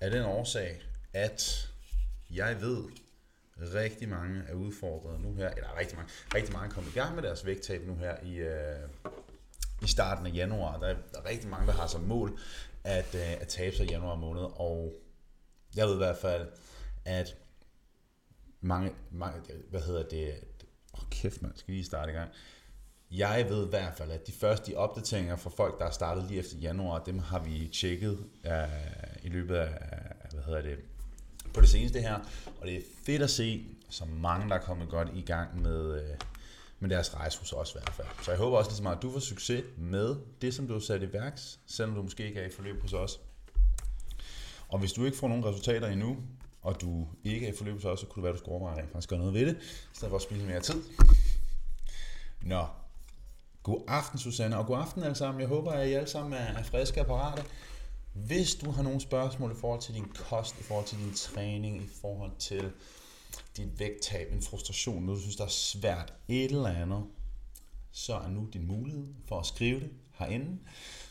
af den årsag, at jeg ved, rigtig mange er udfordret nu her, eller rigtig mange, rigtig mange kommer i gang med deres vægttab nu her i, øh, i starten af januar. Der er, der er rigtig mange, der har som mål at, øh, at tabe sig i januar måned, og jeg ved i hvert fald, at mange, mange hvad hedder det, åh oh, kæft man, skal lige starte i gang. Jeg ved i hvert fald, at de første opdateringer fra folk, der er startet lige efter januar, dem har vi tjekket uh, i løbet af, hvad hedder det, på det seneste her. Og det er fedt at se, så mange, der er kommet godt i gang med, uh, med deres rejse hos os i hvert fald. Så jeg håber også lige så meget, at du får succes med det, som du har sat i værks, selvom du måske ikke er i forløb hos os. Og hvis du ikke får nogen resultater endnu, og du ikke er i forløb hos os, så kunne det være, at du skulle overveje at faktisk gøre noget ved det, i stedet for at spille mere tid. Nå, God aften, Susanne, og god aften alle sammen. Jeg håber, at I alle sammen er friske og parate. Hvis du har nogle spørgsmål i forhold til din kost, i forhold til din træning, i forhold til dit vægttab, en frustration, noget du synes, der er svært, et eller andet, så er nu din mulighed for at skrive det herinde.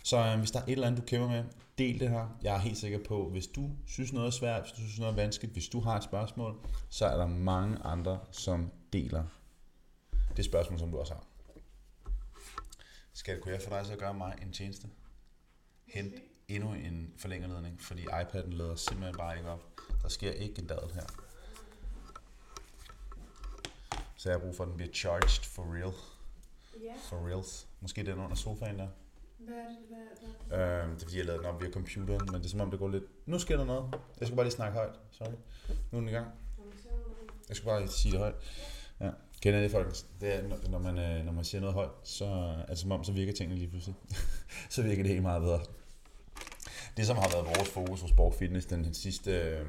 Så øh, hvis der er et eller andet, du kæmper med, del det her. Jeg er helt sikker på, hvis du synes noget er svært, hvis du synes noget er vanskeligt, hvis du har et spørgsmål, så er der mange andre, som deler det spørgsmål, som du også har. Skal det kunne jeg få dig til at gøre mig en tjeneste? Hent endnu en forlængerledning, fordi iPad'en lader simpelthen bare ikke op. Der sker ikke en dadel her. Så jeg har brug for, at den bliver charged for real. Ja. For reals. Måske den under sofaen der. Hvad er det? Hvad, hvad? Øhm, det er fordi, jeg lavede den op via computeren, men det er som om, det går lidt... Nu sker der noget. Jeg skal bare lige snakke højt. Sorry. Nu er den i gang. Det- Jeg skal bare lige sige det højt. Ja. Kender det, folkens? Det er, når- man, øh, når man siger noget højt, så er det som om, så virker tingene lige pludselig. så virker det helt meget bedre. Det, som har været vores fokus hos Sport Fitness den sidste... Øh,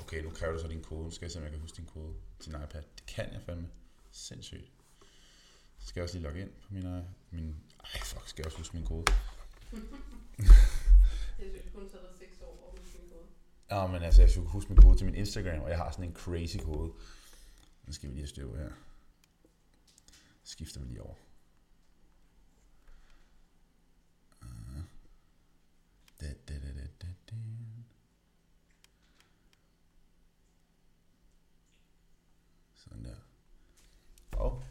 okay, nu kræver du så din kode. Nu skal jeg se, om jeg kan huske din kode til din iPad. Det kan jeg fandme. Sindssygt. Så skal jeg også lige logge ind på min... øh, min ej, fuck, skal jeg også huske min kode? Det er kun taget dig 6 år at huske min kode. Ja, men altså, jeg skulle huske min kode til min Instagram, og jeg har sådan en crazy kode. Nu skal vi lige have her. Skifter vi lige over. Ah. Da, da, da, da, da, da. Sådan der. Og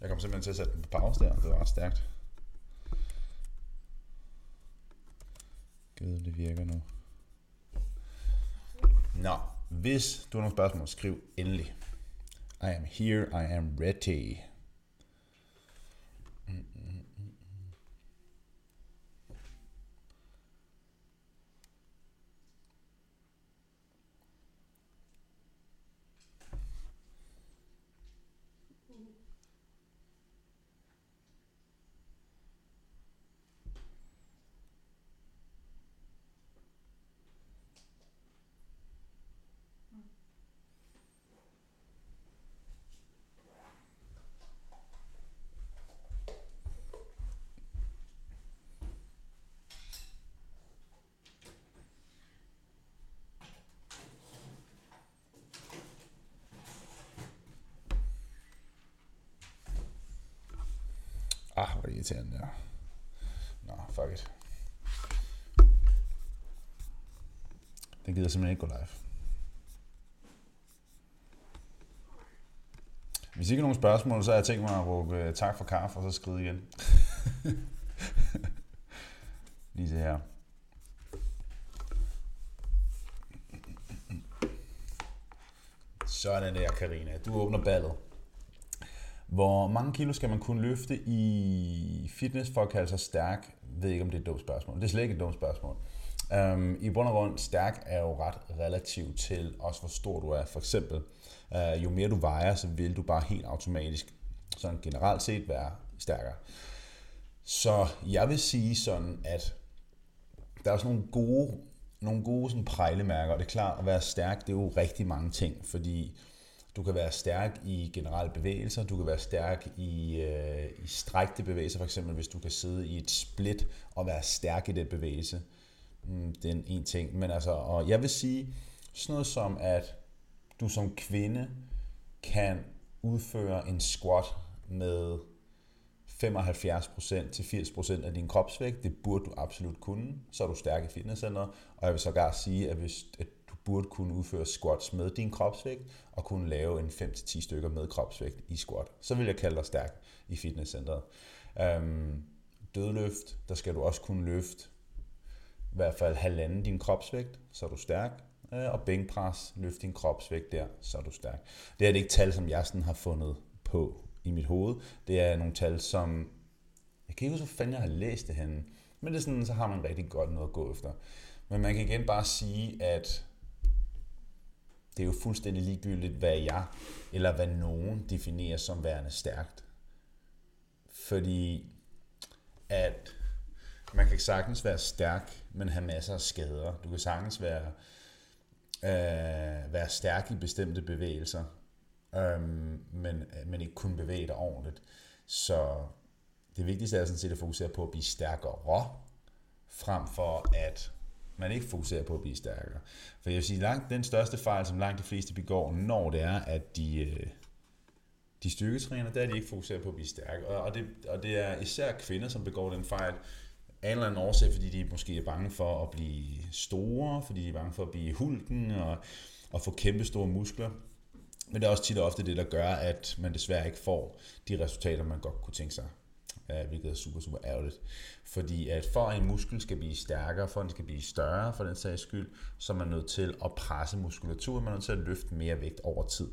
jeg kom simpelthen til at sætte den på pause der, det var ret stærkt. Gud, det virker nu. Nå, hvis du har nogle spørgsmål, skriv endelig. I am here, I am ready. Ah, hvor er det irriterende der. Nå, fuck it. Den gider simpelthen ikke gå live. Hvis ikke er nogen spørgsmål, så har jeg tænkt mig at råbe øh, tak for kaffe, og så skride igen. Lige det her. Sådan der, Karina. Du åbner ballet. Hvor mange kilo skal man kunne løfte i fitness for at kalde sig stærk? Jeg ved ikke, om det er et dumt spørgsmål. Det er slet ikke et dumt spørgsmål. Um, I bund og grund, stærk er jo ret relativt til også, hvor stor du er. For eksempel, uh, jo mere du vejer, så vil du bare helt automatisk sådan generelt set være stærkere. Så jeg vil sige sådan, at der er sådan nogle gode, nogle gode sådan prejlemærker, og det er klart, at være stærk, det er jo rigtig mange ting, fordi du kan være stærk i generelle bevægelser, du kan være stærk i, øh, i strækte bevægelser, for eksempel hvis du kan sidde i et split og være stærk i den bevægelse. Mm, det er en, en ting. Men altså, og jeg vil sige sådan noget som, at du som kvinde kan udføre en squat med 75% til 80% af din kropsvægt. Det burde du absolut kunne. Så er du stærk i fitnesscenteret. Og jeg vil sågar sige, at hvis at burde kunne udføre squats med din kropsvægt, og kunne lave en 5-10 stykker med kropsvægt i squat, så vil jeg kalde dig stærk i fitnesscenteret. Øhm, dødløft, der skal du også kunne løfte i hvert fald halvanden din kropsvægt, så er du stærk. Øh, og bænkpres, løft din kropsvægt der, så er du stærk. Det er det ikke tal, som jeg sådan har fundet på i mit hoved. Det er nogle tal, som... Jeg kan ikke huske, hvor fanden jeg har læst det henne. Men det er sådan, så har man rigtig godt noget at gå efter. Men man kan igen bare sige, at det er jo fuldstændig ligegyldigt, hvad jeg eller hvad nogen definerer som værende stærkt. Fordi at man kan sagtens være stærk, men have masser af skader. Du kan sagtens være, øh, være stærk i bestemte bevægelser, øh, men, men ikke kun bevæge dig ordentligt. Så det vigtigste er sådan set at fokusere på at blive stærkere, frem for at man ikke fokuserer på at blive stærkere. For jeg vil sige, langt den største fejl, som langt de fleste begår, når det er, at de, øh, de styrketræner, der er de ikke fokuseret på at blive stærke. Og det, og det er især kvinder, som begår den fejl, af en eller anden årsag, fordi de måske er bange for at blive store, fordi de er bange for at blive hulken og, og få kæmpe store muskler. Men det er også tit og ofte det, der gør, at man desværre ikke får de resultater, man godt kunne tænke sig. Hvilket er super, super ærgerligt. Fordi at for at en muskel skal blive stærkere, for at den skal blive større for den sags skyld, så er man nødt til at presse muskulaturen, man er nødt til at løfte mere vægt over tid.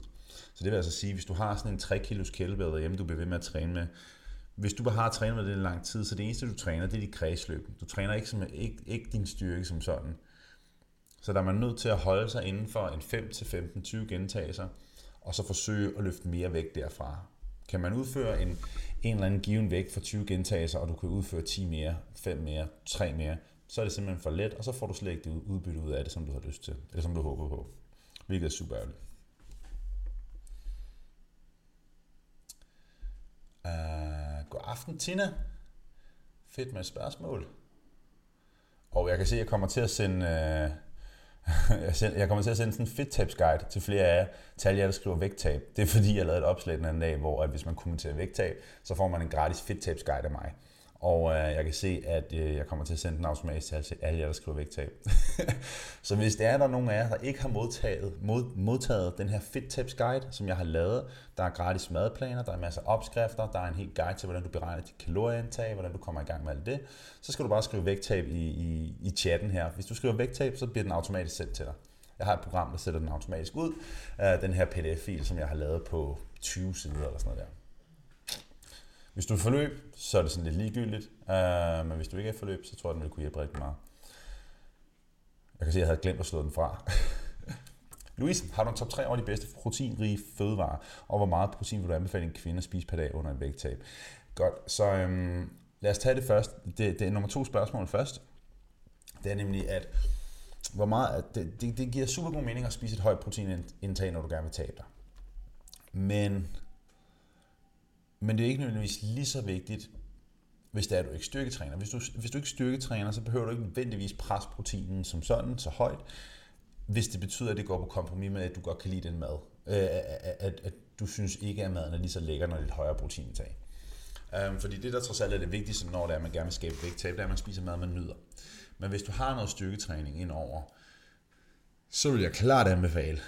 Så det vil altså sige, hvis du har sådan en 3 kilos kettlebell derhjemme, du bliver ved med at træne med, hvis du bare har trænet med det en lang tid, så det eneste du træner, det er dit kredsløb. Du træner ikke, som, ikke, ikke din styrke som sådan. Så der er man nødt til at holde sig inden for en 5-15-20 gentagelser, og så forsøge at løfte mere vægt derfra. Kan man udføre en, en eller anden given vægt for 20 gentagelser, og du kan udføre 10 mere, 5 mere, 3 mere, så er det simpelthen for let, og så får du slet ikke det udbytte ud af det, som du har lyst til, eller som du håber på. Hvilket er super ærgerligt. Uh, god aften, Tina. Fedt med et spørgsmål. Og jeg kan se, at jeg kommer til at sende... Uh, jeg kommer til at sende sådan en fit guide til flere af jer, til alle jer, der skriver vægttab. Det er fordi, jeg lavede et opslag den anden dag, hvor at hvis man kommenterer vægttab, så får man en gratis fit guide af mig. Og øh, jeg kan se, at øh, jeg kommer til at sende den automatisk til alle jer, der skriver vægttab. så hvis det er der nogen af jer, der ikke har modtaget, mod, modtaget den her Fit Tips Guide, som jeg har lavet, der er gratis madplaner, der er masser af opskrifter, der er en helt guide til, hvordan du beregner dit kalorieindtag, hvordan du kommer i gang med alt det, så skal du bare skrive vægttab i, i, i chatten her. Hvis du skriver vægttab, så bliver den automatisk sendt til dig. Jeg har et program, der sætter den automatisk ud. øh, den her pdf-fil, som jeg har lavet på 20 sider eller sådan noget der. Hvis du er forløb, så er det sådan lidt ligegyldigt, uh, men hvis du ikke er forløb, så tror jeg, den vil kunne hjælpe rigtig meget. Jeg kan se, at jeg havde glemt at slå den fra. Louise, har du en top 3 over de bedste proteinrige fødevarer, og hvor meget protein vil du anbefale en kvinde at spise per dag under en vægttab? Godt, så øhm, lad os tage det først. Det, det er nummer to spørgsmål først. Det er nemlig, at hvor meget, det, det, det giver super god mening at spise et højt proteinindtag, når du gerne vil tabe dig. Men men det er ikke nødvendigvis lige så vigtigt, hvis det er, at du ikke styrketræner. Hvis du, hvis du ikke styrketræner, så behøver du ikke nødvendigvis presse proteinen som sådan så højt, hvis det betyder, at det går på kompromis med, at du godt kan lide den mad. Øh, at, at, at du synes ikke, at maden er lige så lækker, når det er et højere proteinindtag. Øhm, fordi det, der trods alt er det vigtigste, når det er, at man gerne vil skabe vægttab, det er, at man spiser mad, man nyder. Men hvis du har noget styrketræning indover, så vil jeg klart anbefale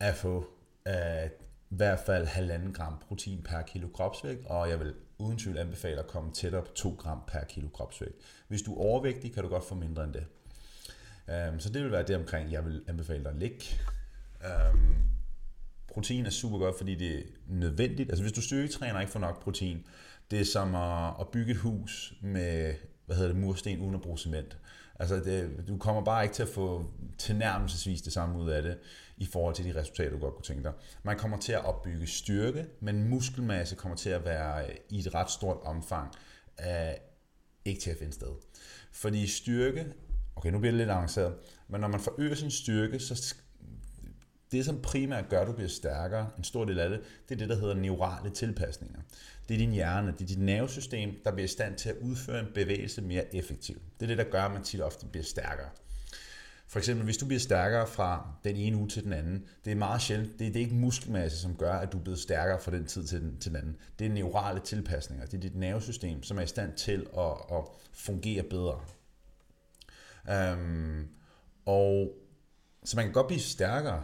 at få øh, i hvert fald halvanden gram protein per kilo kropsvægt, og jeg vil uden tvivl anbefale at komme tættere på 2 gram per kilo kropsvægt. Hvis du er overvægtig, kan du godt få mindre end det. Øhm, så det vil være det omkring, jeg vil anbefale dig at ligge. Øhm, protein er super godt, fordi det er nødvendigt. Altså hvis du styrketræner og ikke får nok protein, det er som at bygge et hus med hvad hedder det, mursten uden at bruge cement. Altså det, du kommer bare ikke til at få tilnærmelsesvis det samme ud af det i forhold til de resultater, du godt kunne tænke dig. Man kommer til at opbygge styrke, men muskelmasse kommer til at være i et ret stort omfang øh, ikke til at finde sted. Fordi styrke, okay nu bliver det lidt avanceret, men når man forøger sin styrke, så det som primært gør, at du bliver stærkere, en stor del af det, det er det, der hedder neurale tilpasninger. Det er din hjerne, det er dit nervesystem, der bliver i stand til at udføre en bevægelse mere effektivt. Det er det, der gør, at man tit ofte bliver stærkere. For eksempel, hvis du bliver stærkere fra den ene uge til den anden, det er meget sjældent, det er, det er ikke muskelmasse, som gør, at du er blevet stærkere fra den tid til den, til den anden. Det er neurale tilpasninger. Det er dit nervesystem, som er i stand til at, at fungere bedre. Øhm, og så man kan godt blive stærkere,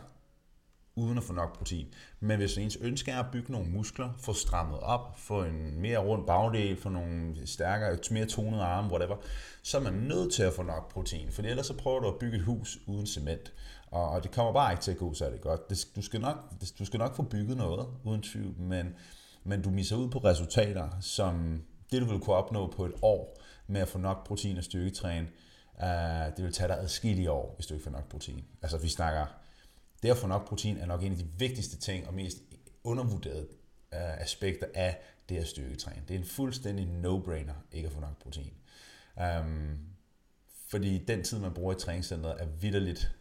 uden at få nok protein. Men hvis ens ønske er at bygge nogle muskler, få strammet op, få en mere rund bagdel, få nogle stærkere, mere tonede arme, whatever, så er man nødt til at få nok protein. For ellers så prøver du at bygge et hus uden cement. Og, og det kommer bare ikke til at gå særlig godt. Det, du, skal nok, du skal nok få bygget noget, uden tvivl, men, men du misser ud på resultater, som det du vil kunne opnå på et år med at få nok protein og styrketræne, uh, det vil tage dig adskillige år, hvis du ikke får nok protein. Altså vi snakker det at få nok protein er nok en af de vigtigste ting og mest undervurderede øh, aspekter af det at styrketræne. Det er en fuldstændig no-brainer ikke at få nok protein. Um, fordi den tid, man bruger i træningscenteret, er vidderligt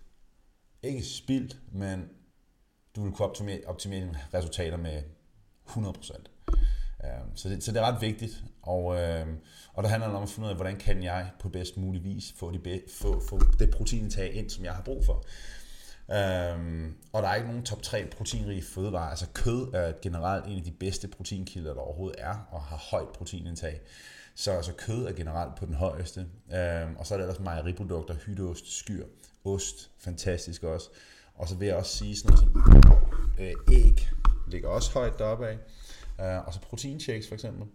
ikke spildt, men du vil kunne optimere, optimere resultater med 100%. Um, øhm, så, det, så det er ret vigtigt, og, um, og der handler det om at finde ud af, hvordan kan jeg på bedst mulig vis få, de be, få, få det proteinindtag ind, som jeg har brug for. Øhm, og der er ikke nogen top 3 proteinrige fødevarer. Altså kød er generelt en af de bedste proteinkilder, der overhovedet er, og har højt proteinindtag. Så altså kød er generelt på den højeste. Øhm, og så er der ellers mejeriprodukter, hytteost, skyr, ost, fantastisk også. Og så vil jeg også sige sådan noget som øh, æg, ligger også højt deroppe af. Øh, og så proteinshakes for eksempel.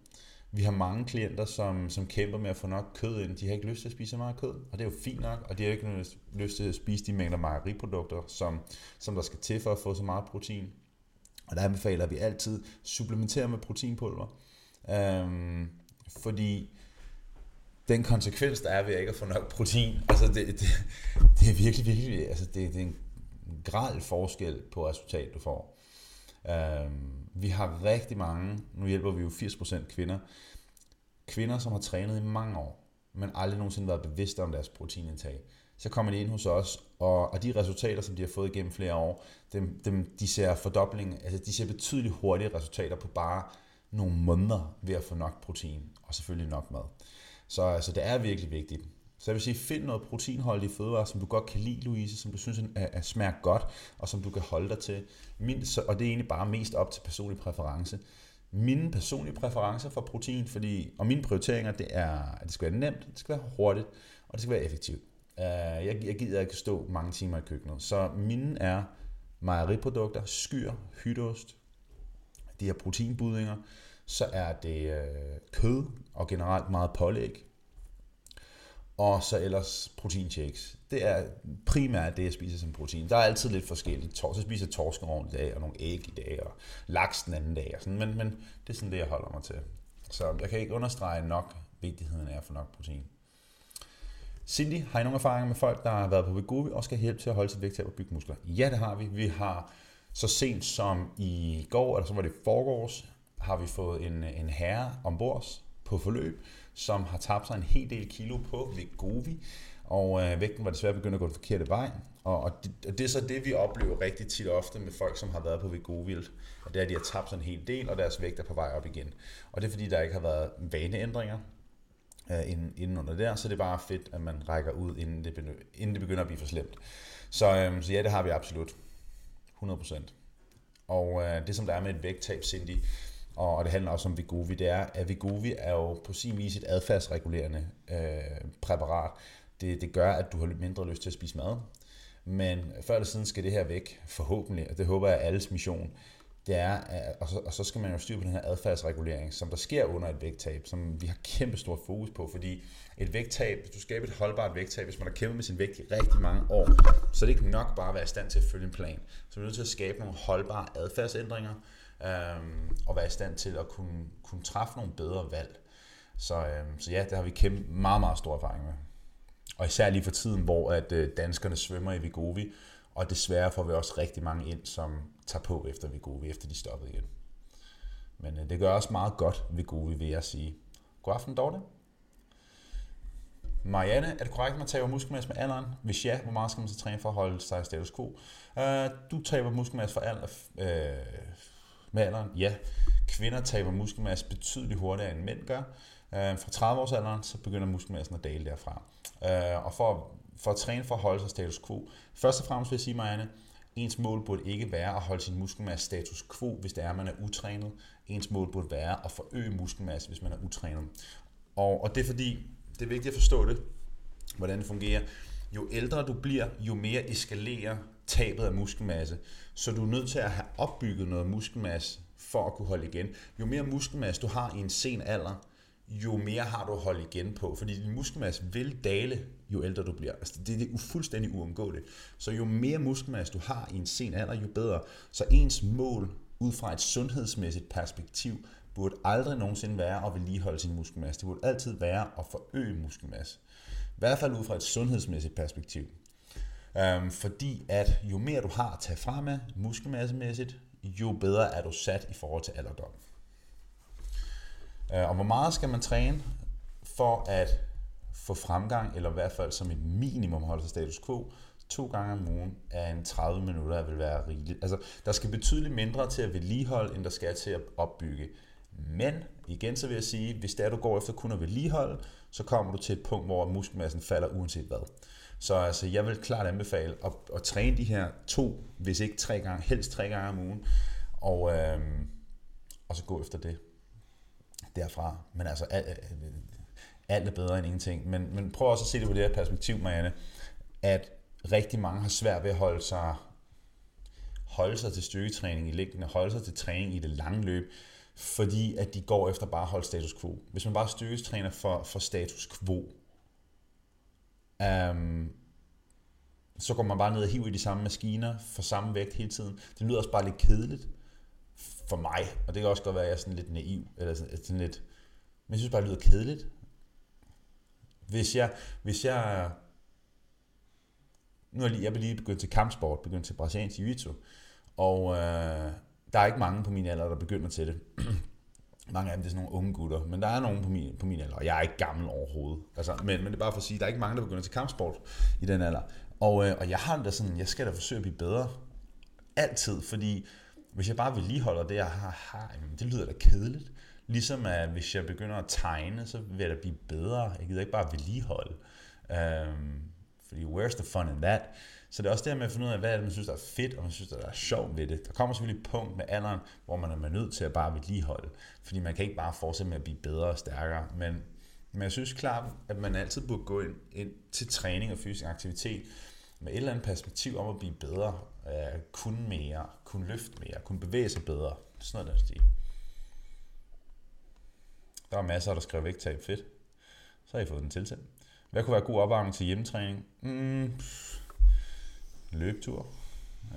Vi har mange klienter, som, som kæmper med at få nok kød ind. De har ikke lyst til at spise så meget kød, og det er jo fint nok. Og de har ikke lyst til at spise de mængder mejeriprodukter, som, som der skal til for at få så meget protein. Og der anbefaler vi altid supplementere med proteinpulver. Øhm, fordi den konsekvens, der er ved ikke at få nok protein, altså det, det, det er virkelig, virkelig, altså det, det er en gral forskel på resultat, du får. Øh, vi har rigtig mange, nu hjælper vi jo 80% kvinder, kvinder, som har trænet i mange år, men aldrig nogensinde været bevidste om deres proteinindtag. Så kommer de ind hos os, og, og de resultater, som de har fået igennem flere år, dem, dem, de ser fordobling, altså de ser betydeligt hurtige resultater på bare nogle måneder ved at få nok protein, og selvfølgelig nok mad. Så altså, det er virkelig vigtigt. Så jeg vil sige, find noget proteinholdige fødevarer, som du godt kan lide, Louise, som du synes er, er smager godt, og som du kan holde dig til. Min, så, og det er egentlig bare mest op til personlig præference. Mine personlige præferencer for protein, fordi, og mine prioriteringer, det er, at det skal være nemt, det skal være hurtigt, og det skal være effektivt. Uh, jeg, jeg gider ikke stå mange timer i køkkenet. Så mine er mejeriprodukter, skyr, hytteost, de her proteinbudinger, så er det øh, kød og generelt meget pålæg, og så ellers proteinshakes. Det er primært det, jeg spiser som protein. Der er altid lidt forskelligt. Så spiser jeg torskerovn i dag, og nogle æg i dag, og laks den anden dag. Og sådan. Men, men det er sådan det, jeg holder mig til. Så jeg kan ikke understrege nok vigtigheden af at få nok protein. Cindy, har I nogle erfaringer med folk, der har været på Vegovi og skal hjælpe til at holde sig vægt og bygge muskler? Ja, det har vi. Vi har så sent som i går, eller så var det forgårs, har vi fået en, en herre ombord på forløb, som har tabt sig en hel del kilo på Vegovi, og øh, vægten var desværre begyndt at gå den forkerte vej. Og, og, det, og det er så det, vi oplever rigtig tit ofte med folk, som har været på Vegovi, og det er, at de har tabt sig en hel del, og deres vægt er på vej op igen. Og det er fordi, der ikke har været vaneændringer øh, inden, inden under der, så det er bare fedt, at man rækker ud, inden det, inden det begynder at blive for slemt. Så, øh, så ja, det har vi absolut. 100%. Og øh, det som der er med et vægttab, Cindy, og det handler også om Vigovi, det er, at Vigovi er jo på sin vis et adfærdsregulerende øh, præparat. Det, det gør, at du har mindre lyst til at spise mad. Men før eller siden skal det her væk, forhåbentlig, og det håber jeg er alles mission, det er, og så, og så skal man jo styre på den her adfærdsregulering, som der sker under et vægttab, som vi har kæmpe stort fokus på, fordi et vægttab, hvis du skaber et holdbart vægttab, hvis man har kæmpet med sin vægt i rigtig mange år, så er det ikke nok bare at være i stand til at følge en plan. Så er nødt til at skabe nogle holdbare adfærdsændringer, øhm, og være i stand til at kunne, kunne træffe nogle bedre valg. Så, øhm, så ja, det har vi kæmpe meget, meget stor erfaring med. Og især lige for tiden, hvor at øh, danskerne svømmer i Vigovi, og desværre får vi også rigtig mange ind, som tager på efter Vigovi, efter de stoppede igen. Men øh, det gør også meget godt Vigovi, vil jeg sige. God aften, Dorte. Marianne, er det korrekt, at man taber muskelmasse med alderen? Hvis ja, hvor meget skal man så træne for at holde sig i status quo? Uh, du taber muskelmasse for alder, øh, med alderen? Ja. Kvinder taber muskelmasse betydeligt hurtigere end mænd gør. Øh, fra 30-årsalderen, så begynder muskelmassen at dale derfra. Øh, og for for at træne for at holde sig status quo. Først og fremmest vil jeg sige, Marianne, ens mål burde ikke være at holde sin muskelmasse status quo, hvis det er, at man er utrænet. Ens mål burde være at forøge muskelmasse, hvis man er utrænet. Og, og det er fordi, det er vigtigt at forstå det, hvordan det fungerer. Jo ældre du bliver, jo mere eskalerer tabet af muskelmasse. Så du er nødt til at have opbygget noget muskelmasse for at kunne holde igen. Jo mere muskelmasse du har i en sen alder, jo mere har du at holde igen på. Fordi din muskelmasse vil dale, jo ældre du bliver. Altså, det, det er fuldstændig uundgåeligt. Så jo mere muskelmasse du har i en sen alder, jo bedre. Så ens mål ud fra et sundhedsmæssigt perspektiv burde aldrig nogensinde være at vedligeholde sin muskelmasse. Det burde altid være at forøge muskelmasse. I hvert fald ud fra et sundhedsmæssigt perspektiv. Øhm, fordi at jo mere du har at tage fra med muskelmassemæssigt, jo bedre er du sat i forhold til alderdom. Øh, og hvor meget skal man træne for at få fremgang, eller i hvert fald som et minimum holde sig status quo, to gange om ugen er en 30 minutter vil være rigeligt. Altså, der skal betydeligt mindre til at vedligeholde, end der skal til at opbygge. Men igen så vil jeg sige, hvis det er, du går efter kun at vedligeholde, så kommer du til et punkt, hvor muskelmassen falder uanset hvad. Så altså, jeg vil klart anbefale at, at træne de her to, hvis ikke tre gange, helst tre gange om ugen, og, øh, og så gå efter det derfra. Men altså, alt, alt er bedre end ingenting. Men, men prøv også at se det på det her perspektiv, Marianne, at rigtig mange har svært ved at holde sig, holde sig til styrketræning i længden, holde sig til træning i det lange løb, fordi at de går efter bare at holde status quo. Hvis man bare styrketræner for, for status quo, um, så går man bare ned og hiver i de samme maskiner for samme vægt hele tiden. Det lyder også bare lidt kedeligt for mig, og det kan også godt være, at jeg er sådan lidt naiv, eller sådan, sådan lidt, men jeg synes bare, det lyder kedeligt. Hvis jeg, hvis jeg nu er jeg lige, jeg lige begyndt til kampsport, begyndt til brasiliansk jiu-jitsu, og øh, der er ikke mange på min alder, der begynder til det. mange af dem det er sådan nogle unge gutter, men der er nogen på min, på min alder, og jeg er ikke gammel overhovedet. Altså, men, men det er bare for at sige, der er ikke mange, der begynder til kampsport i den alder. Og, øh, og jeg har da sådan, jeg skal da forsøge at blive bedre. Altid, fordi hvis jeg bare vedligeholder det, jeg har, har det lyder da kedeligt. Ligesom at hvis jeg begynder at tegne, så vil jeg da blive bedre. Jeg gider ikke bare vedligeholde. Øhm, fordi where's the fun in that? Så det er også det med at finde ud af, hvad er det, man synes, der er fedt, og man synes, der er sjovt ved det. Der kommer selvfølgelig et punkt med alderen, hvor man er nødt til at bare vedligeholde. Fordi man kan ikke bare fortsætte med at blive bedre og stærkere. Men, men jeg synes klart, at man altid burde gå ind, ind til træning og fysisk aktivitet med et eller andet perspektiv om at blive bedre, øh, kunne mere, kunne løfte mere, kunne bevæge sig bedre. Sådan noget der stil. Der er masser, der skriver vægttab fedt. Så har I fået den tilsendt. Hvad kunne være god opvarmning til hjemmetræning? Mm, løbetur.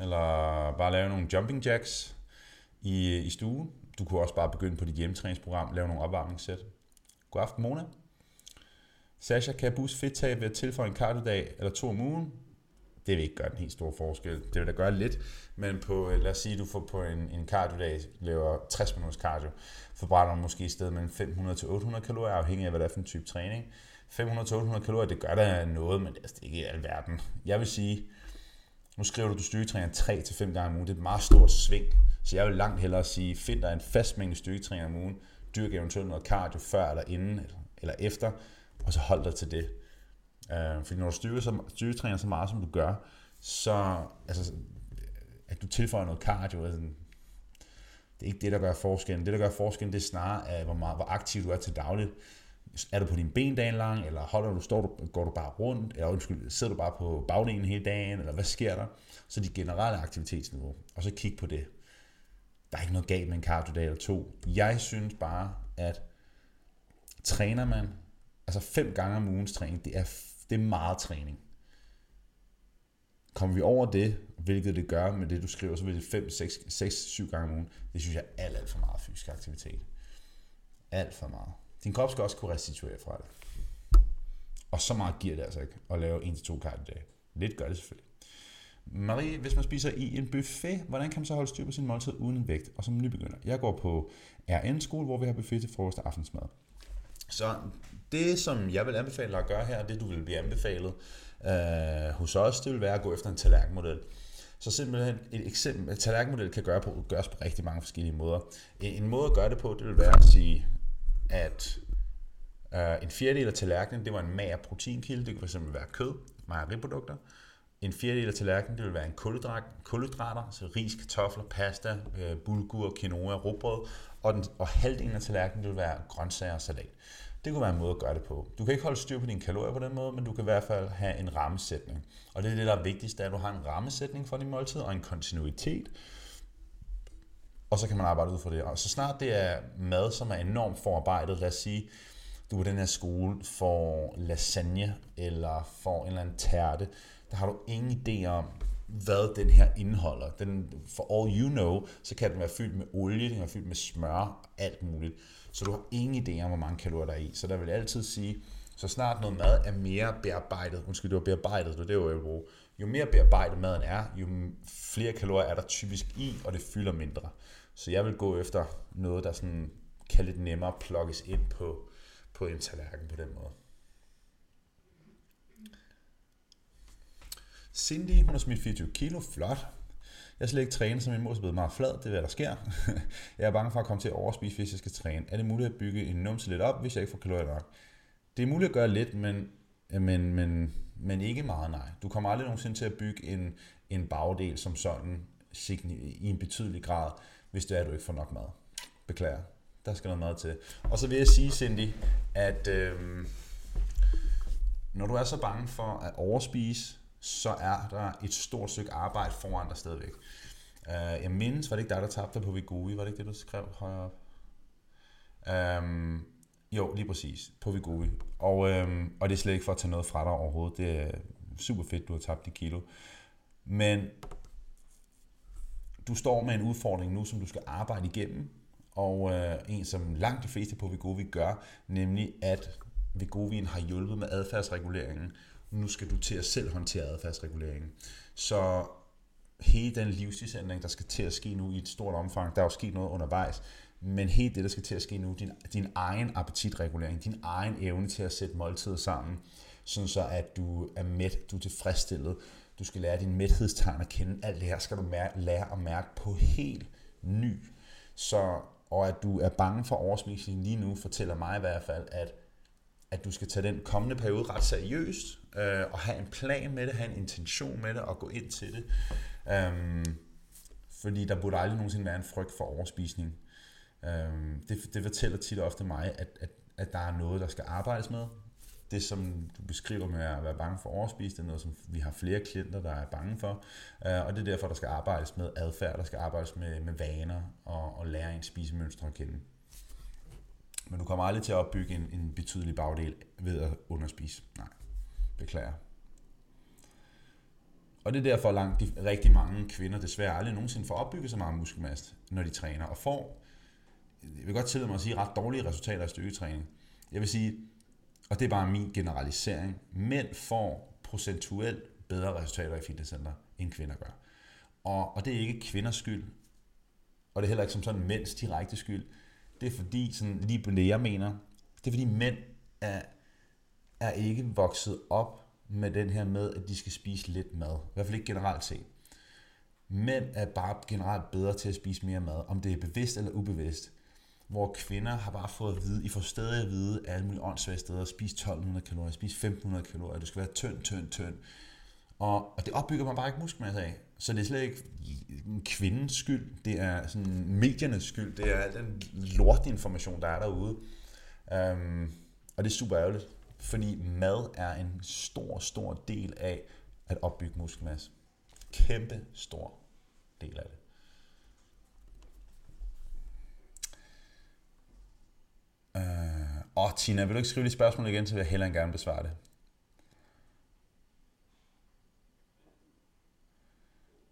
Eller bare lave nogle jumping jacks i, i stuen. Du kunne også bare begynde på dit hjemmetræningsprogram, lave nogle opvarmningssæt. God aften, Mona. Sasha, kan jeg booste fedttab ved at tilføje en kardiodag eller to om ugen? Det vil ikke gøre en helt stor forskel. Det vil da gøre lidt, men på, øh, lad os sige, at du får på en, en kardiodag, laver 60 minutters cardio, forbrænder måske i stedet mellem 500 til 800 kalorier, afhængig af, hvad det er for en type træning. 500-800 kalorier, det gør da noget, men det er altså ikke i alverden. Jeg vil sige, nu skriver du, at du styrketræner 3-5 gange om ugen. Det er et meget stort sving. Så jeg vil langt hellere sige, find dig en fast mængde styrketræning om ugen. Dyrk eventuelt noget cardio før eller inden eller efter, og så hold dig til det. Øh, fordi når du styrker så, styrketræner så meget, som du gør, så altså, at du tilføjer noget cardio, altså, det er ikke det, der gør forskellen. Det, der gør forskellen, det er snarere, hvor, meget, hvor aktiv du er til dagligt er du på din ben dagen lang, eller holder du, står du, går du bare rundt, eller undskyld, sidder du bare på bagdelen hele dagen, eller hvad sker der? Så dit generelle aktivitetsniveau, og så kig på det. Der er ikke noget galt med en cardio eller to. Jeg synes bare, at træner man, altså fem gange om ugens træning, det er, det er meget træning. Kommer vi over det, hvilket det gør med det, du skriver, så vil det 5, 6, 6 7 gange om ugen. Det synes jeg er alt, alt for meget fysisk aktivitet. Alt for meget. Din krop skal også kunne restituere fra det. Og så meget giver det altså ikke at lave 1-2 kart i dag. Lidt gør det selvfølgelig. Marie, hvis man spiser i en buffet, hvordan kan man så holde styr på sin måltid uden en vægt? Og som nybegynder. Jeg går på RN-skole, hvor vi har buffet til frokost og aftensmad. Så det, som jeg vil anbefale dig at gøre her, det du vil blive anbefalet øh, hos os, det vil være at gå efter en tallerkenmodel. Så simpelthen et eksempel, et tallerkenmodel kan gøre på, gøres på rigtig mange forskellige måder. En, en måde at gøre det på, det vil være at sige, at øh, en fjerdedel af tallerkenen, det var en mager proteinkilde, det kunne fx være kød, mejeriprodukter. En fjerdedel af tallerkenen, det vil være en kulhydrat, kulhydrater, så ris, kartofler, pasta, øh, bulgur, quinoa, rugbrød. og, den, og halvdelen af tallerkenen, det vil være grøntsager og salat. Det kunne være en måde at gøre det på. Du kan ikke holde styr på dine kalorier på den måde, men du kan i hvert fald have en rammesætning. Og det er det, der er vigtigst, at du har en rammesætning for din måltid og en kontinuitet. Og så kan man arbejde ud fra det. Og så snart det er mad, som er enormt forarbejdet, lad os sige, du på den her skole får lasagne eller får en eller anden tærte, der har du ingen idé om, hvad den her indeholder. Den, for all you know, så kan den være fyldt med olie, den kan være fyldt med smør, alt muligt. Så du har ingen idé om, hvor mange kalorier der er i. Så der vil jeg altid sige, så snart noget mad er mere bearbejdet, undskyld, det var bearbejdet, det var det, jeg bruge. Jo mere bearbejdet maden er, jo flere kalorier er der typisk i, og det fylder mindre. Så jeg vil gå efter noget, der sådan kan lidt nemmere plukkes ind på, på en tallerken på den måde. Cindy, hun har smidt 24 kilo, flot. Jeg skal ikke træne, så min mor er blevet meget flad, det er hvad der sker. jeg er bange for at komme til at overspise, hvis jeg skal træne. Er det muligt at bygge en numse lidt op, hvis jeg ikke får kalorier nok? Det er muligt at gøre lidt, men, men, men, men ikke meget nej. Du kommer aldrig nogensinde til at bygge en, en bagdel som sådan i en betydelig grad, hvis det er, at du ikke får nok mad. Beklager. Der skal noget mad til. Og så vil jeg sige, Cindy, at øh, når du er så bange for at overspise, så er der et stort stykke arbejde foran dig stadigvæk. Uh, jeg mindes, var det ikke dig, der tabte på Vigui? Var det ikke det, du skrev højere op? Um, jo, lige præcis. På Vigui. Og, um, og det er slet ikke for at tage noget fra dig overhovedet. Det er super fedt, du har tabt de kilo. Men du står med en udfordring nu, som du skal arbejde igennem. Og øh, en, som langt de fleste på Vigovi gør, nemlig at Vigovien har hjulpet med adfærdsreguleringen nu skal du til at selv håndtere adfærdsreguleringen. Så hele den livsstilsændring, der skal til at ske nu i et stort omfang, der er jo sket noget undervejs, men hele det, der skal til at ske nu, din, din egen appetitregulering, din egen evne til at sætte måltider sammen, sådan så at du er mæt, du er tilfredsstillet, du skal lære din mæthedstegn at kende, alt det her skal du mær- lære at mærke på helt ny. Så, og at du er bange for overspisning lige nu, fortæller mig i hvert fald, at at du skal tage den kommende periode ret seriøst, øh, og have en plan med det, have en intention med det, og gå ind til det. Øhm, fordi der burde aldrig nogensinde være en frygt for overspisning. Øhm, det, det fortæller tit og ofte mig, at, at, at der er noget, der skal arbejdes med. Det, som du beskriver med at være bange for overspise, det er noget, som vi har flere klienter, der er bange for. Øh, og det er derfor, der skal arbejdes med adfærd, der skal arbejdes med, med vaner og, og lære en spisemønstre at kende. Men du kommer aldrig til at opbygge en, en betydelig bagdel ved at underspise. Nej, beklager. Og det er derfor langt de, rigtig mange kvinder desværre aldrig nogensinde får opbygget så meget muskelmasse, når de træner, og får, jeg vil godt tillade mig at sige, ret dårlige resultater af styrketræning. Jeg vil sige, og det er bare min generalisering, mænd får procentuelt bedre resultater i fitnesscenter, end kvinder gør. Og, og det er ikke kvinders skyld, og det er heller ikke som sådan mænds direkte skyld. Det er fordi, sådan lige på det jeg mener, det er fordi mænd er, er ikke vokset op med den her med, at de skal spise lidt mad. I hvert fald ikke generelt set. Mænd er bare generelt bedre til at spise mere mad, om det er bevidst eller ubevidst. Hvor kvinder har bare fået at vide, I får stadig at vide alle mulige åndssvage steder, spis 1200 kalorier, spis 1500 kalorier, du skal være tynd, tynd, tynd. Og, og det opbygger man bare ikke muskelmasse af. Så det er slet ikke en kvindens skyld, det er sådan mediernes skyld, det er al den lortinformation, der er derude. Um, og det er super ærgerligt, fordi mad er en stor, stor del af at opbygge muskelmasse. Kæmpe stor del af det. Øh, uh, og Tina, vil du ikke skrive de spørgsmål igen, så vil jeg hellere gerne besvare det.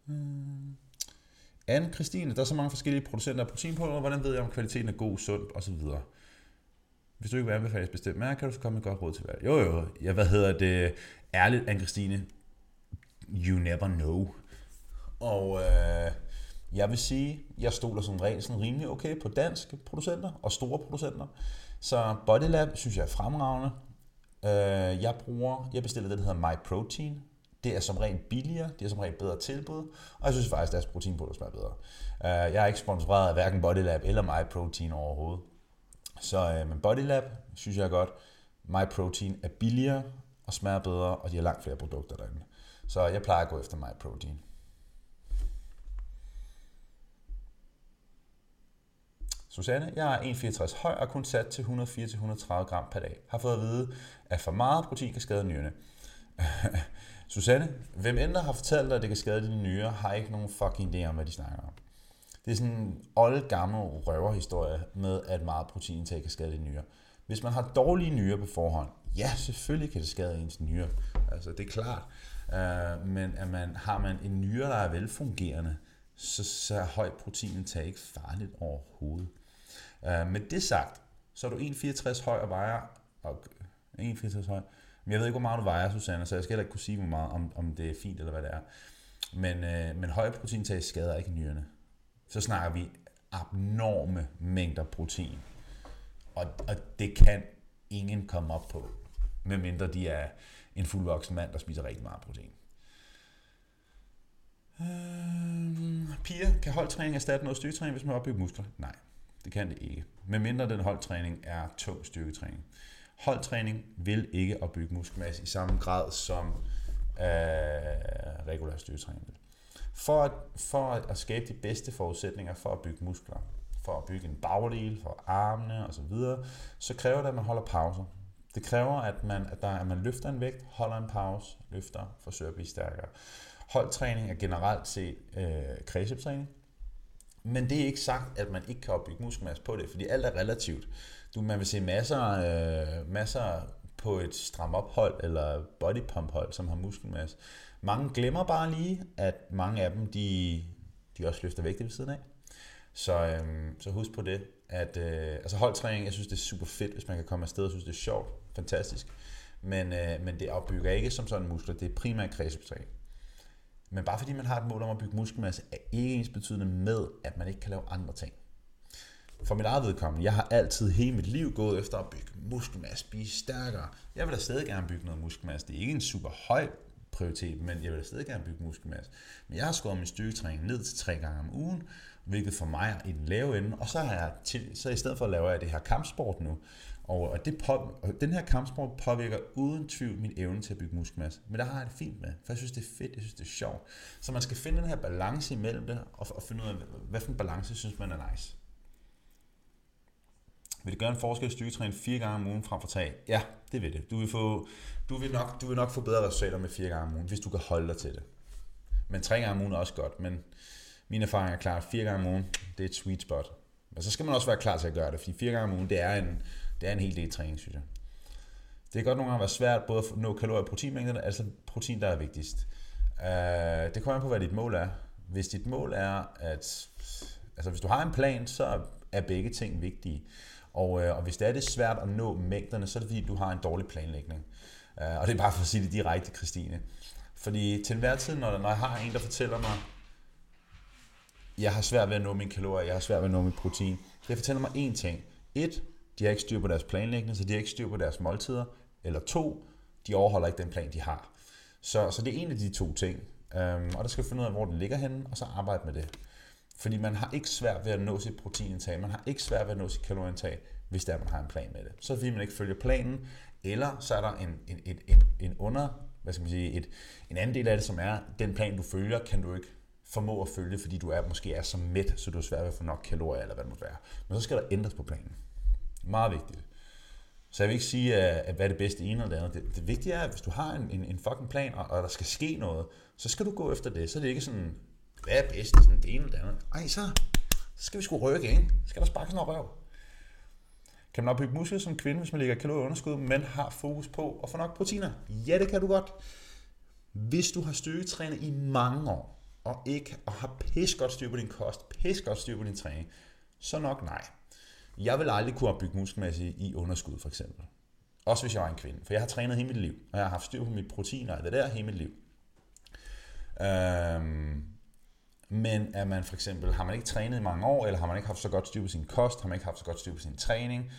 Mm. Anne Christine, der er så mange forskellige producenter af proteinpulver. Hvordan ved jeg, om kvaliteten er god, sund osv.? Hvis du ikke vil anbefales bestemt mærke, kan du så komme med godt råd til hver. Jo, jo. Ja, hvad hedder det? Ærligt, Anne Christine. You never know. Og øh, jeg vil sige, jeg stoler som regel sådan rimelig okay på danske producenter og store producenter. Så Bodylab synes jeg er fremragende. Øh, jeg bruger, jeg bestiller det, der hedder My Protein. Det er som regel billigere, det er som regel bedre tilbud, og jeg synes faktisk, at deres proteinpulver smager bedre. Uh, jeg er ikke sponsoreret af hverken Bodylab eller MyProtein overhovedet. Så øh, men Bodylab synes jeg er godt. MyProtein er billigere, og smager bedre, og de har langt flere produkter derinde. Så jeg plejer at gå efter MyProtein. Susanne, jeg er 1,64 høj og kun sat til 104-130 gram per dag. Har fået at vide, at for meget protein kan skade nyrerne. Susanne, hvem end der har fortalt dig, at det kan skade dine nyrer, har ikke nogen fucking idé om, hvad de snakker om. Det er sådan en old gammel røverhistorie med, at meget proteinindtag kan skade dine nyrer. Hvis man har dårlige nyrer på forhånd, ja, selvfølgelig kan det skade ens nyrer. Altså, det er klart. Uh, men at man, har man en nyre, der er velfungerende, så, så er højt proteinindtag ikke farligt overhovedet. Øh, med det sagt, så er du 1,64 høj og vejer, og øh, 1,64 høj, men jeg ved ikke, hvor meget du vejer, Susanne, så jeg skal heller ikke kunne sige, hvor meget, om, om det er fint eller hvad det er. Men, øh, men høj proteinindtag skader ikke nyrerne. Så snakker vi abnorme mængder protein. Og, og det kan ingen komme op på, medmindre de er en fuldvoksen mand, der spiser rigtig meget protein. Øh, piger, kan holdtræning erstatte noget styrketræning, hvis man opbygger muskler? Nej, det kan det ikke. Medmindre den holdtræning er tung styrketræning. Holdtræning vil ikke opbygge muskelmasse i samme grad som øh, regulær styrketræning vil. For at, for at skabe de bedste forudsætninger for at bygge muskler, for at bygge en bagdel, for armene osv., så, videre, så kræver det, at man holder pauser. Det kræver, at man, at, der, at man løfter en vægt, holder en pause, løfter, forsøger at blive stærkere. Holdtræning er generelt set øh, kredsløbstræning, men det er ikke sagt, at man ikke kan opbygge muskelmasse på det, fordi alt er relativt. Du, man vil se masser, øh, masser på et stram ophold eller body pump hold, som har muskelmasse. Mange glemmer bare lige, at mange af dem, de, de også løfter vægte ved siden af. Så, øh, så husk på det, at øh, altså holdtræning, jeg synes det er super fedt, hvis man kan komme afsted, og synes det er sjovt, fantastisk. Men, øh, men det opbygger ikke som sådan muskler, det er primært kredsoptræning. Men bare fordi man har et mål om at bygge muskelmasse, er ikke ens betydende med, at man ikke kan lave andre ting. For mit eget vedkommende, jeg har altid hele mit liv gået efter at bygge muskelmasse, blive stærkere. Jeg vil da stadig gerne bygge noget muskelmasse. Det er ikke en super høj prioritet, men jeg vil da stadig gerne bygge muskelmasse. Men jeg har skåret min styrketræning ned til tre gange om ugen, hvilket for mig er i den lave ende. Og så, har jeg til, så i stedet for at lave jeg det her kampsport nu. Og, og, det på, og den her kampsport påvirker uden tvivl min evne til at bygge muskelmasse. Men der har jeg det fint med, for jeg synes, det er fedt, jeg synes, det er sjovt. Så man skal finde den her balance imellem det, og, og finde ud af, hvad for en balance synes man er nice. Vil det gøre en forskel at styrketræne fire gange om ugen frem for tre? Ja, det vil det. Du vil, få, du, vil nok, du vil nok få bedre resultater med fire gange om ugen, hvis du kan holde dig til det. Men tre gange om ugen er også godt, men min erfaring er klar, at fire gange om ugen, det er et sweet spot. Men så skal man også være klar til at gøre det, fordi fire gange om ugen, det er en, det er en hel del træning, synes jeg. Det kan godt nogle gange være svært både at nå kalorier og proteinmængderne, altså protein, der er vigtigst. Uh, det kommer an på, hvad dit mål er. Hvis dit mål er, at altså hvis du har en plan, så er begge ting vigtige. Og, øh, og hvis det er det svært at nå mængderne, så er det fordi, du har en dårlig planlægning. Uh, og det er bare for at sige det direkte, Christine. Fordi til enhver tid, når, når jeg har en, der fortæller mig, jeg har svært ved at nå mine kalorier, jeg har svært ved at nå min protein, det fortæller mig én ting. Et, de har ikke styr på deres planlægning, så de har ikke styr på deres måltider. Eller to, de overholder ikke den plan, de har. Så, så det er en af de to ting. Øhm, og der skal finde ud af, hvor den ligger henne, og så arbejde med det. Fordi man har ikke svært ved at nå sit proteinindtag, man har ikke svært ved at nå sit kalorieindtag, hvis der man har en plan med det. Så er det fordi, man ikke følger planen, eller så er der en, en, en, en, en under, hvad skal man sige, et, en anden del af det, som er, den plan du følger, kan du ikke formå at følge, fordi du er, måske er så mæt, så du er svært ved at få nok kalorier, eller hvad det måtte være. Men så skal der ændres på planen. Meget vigtigt. Så jeg vil ikke sige, at hvad er det bedste ene eller det andet. Det, det vigtige er, at hvis du har en, en, en fucking plan, og, og der skal ske noget, så skal du gå efter det. Så er det ikke sådan, hvad er bedst, sådan det ene eller det andet. Ej, så, så skal vi sgu rykke, ikke? Skal der sparkes noget røv? Kan man opbygge muskler som kvinde, hvis man ligger kalorier underskud, men har fokus på at få nok proteiner? Ja, det kan du godt. Hvis du har styrketrænet i mange år, og ikke og har pis godt styr på din kost, pis godt styr på din træning, så nok nej. Jeg vil aldrig kunne opbygge muskelmasse i underskud, for eksempel. Også hvis jeg var en kvinde. For jeg har trænet hele mit liv, og jeg har haft styr på mit protein og det der hele mit liv. Øhm, men er man for eksempel, har man ikke trænet i mange år, eller har man ikke haft så godt styr på sin kost, har man ikke haft så godt styr på sin træning,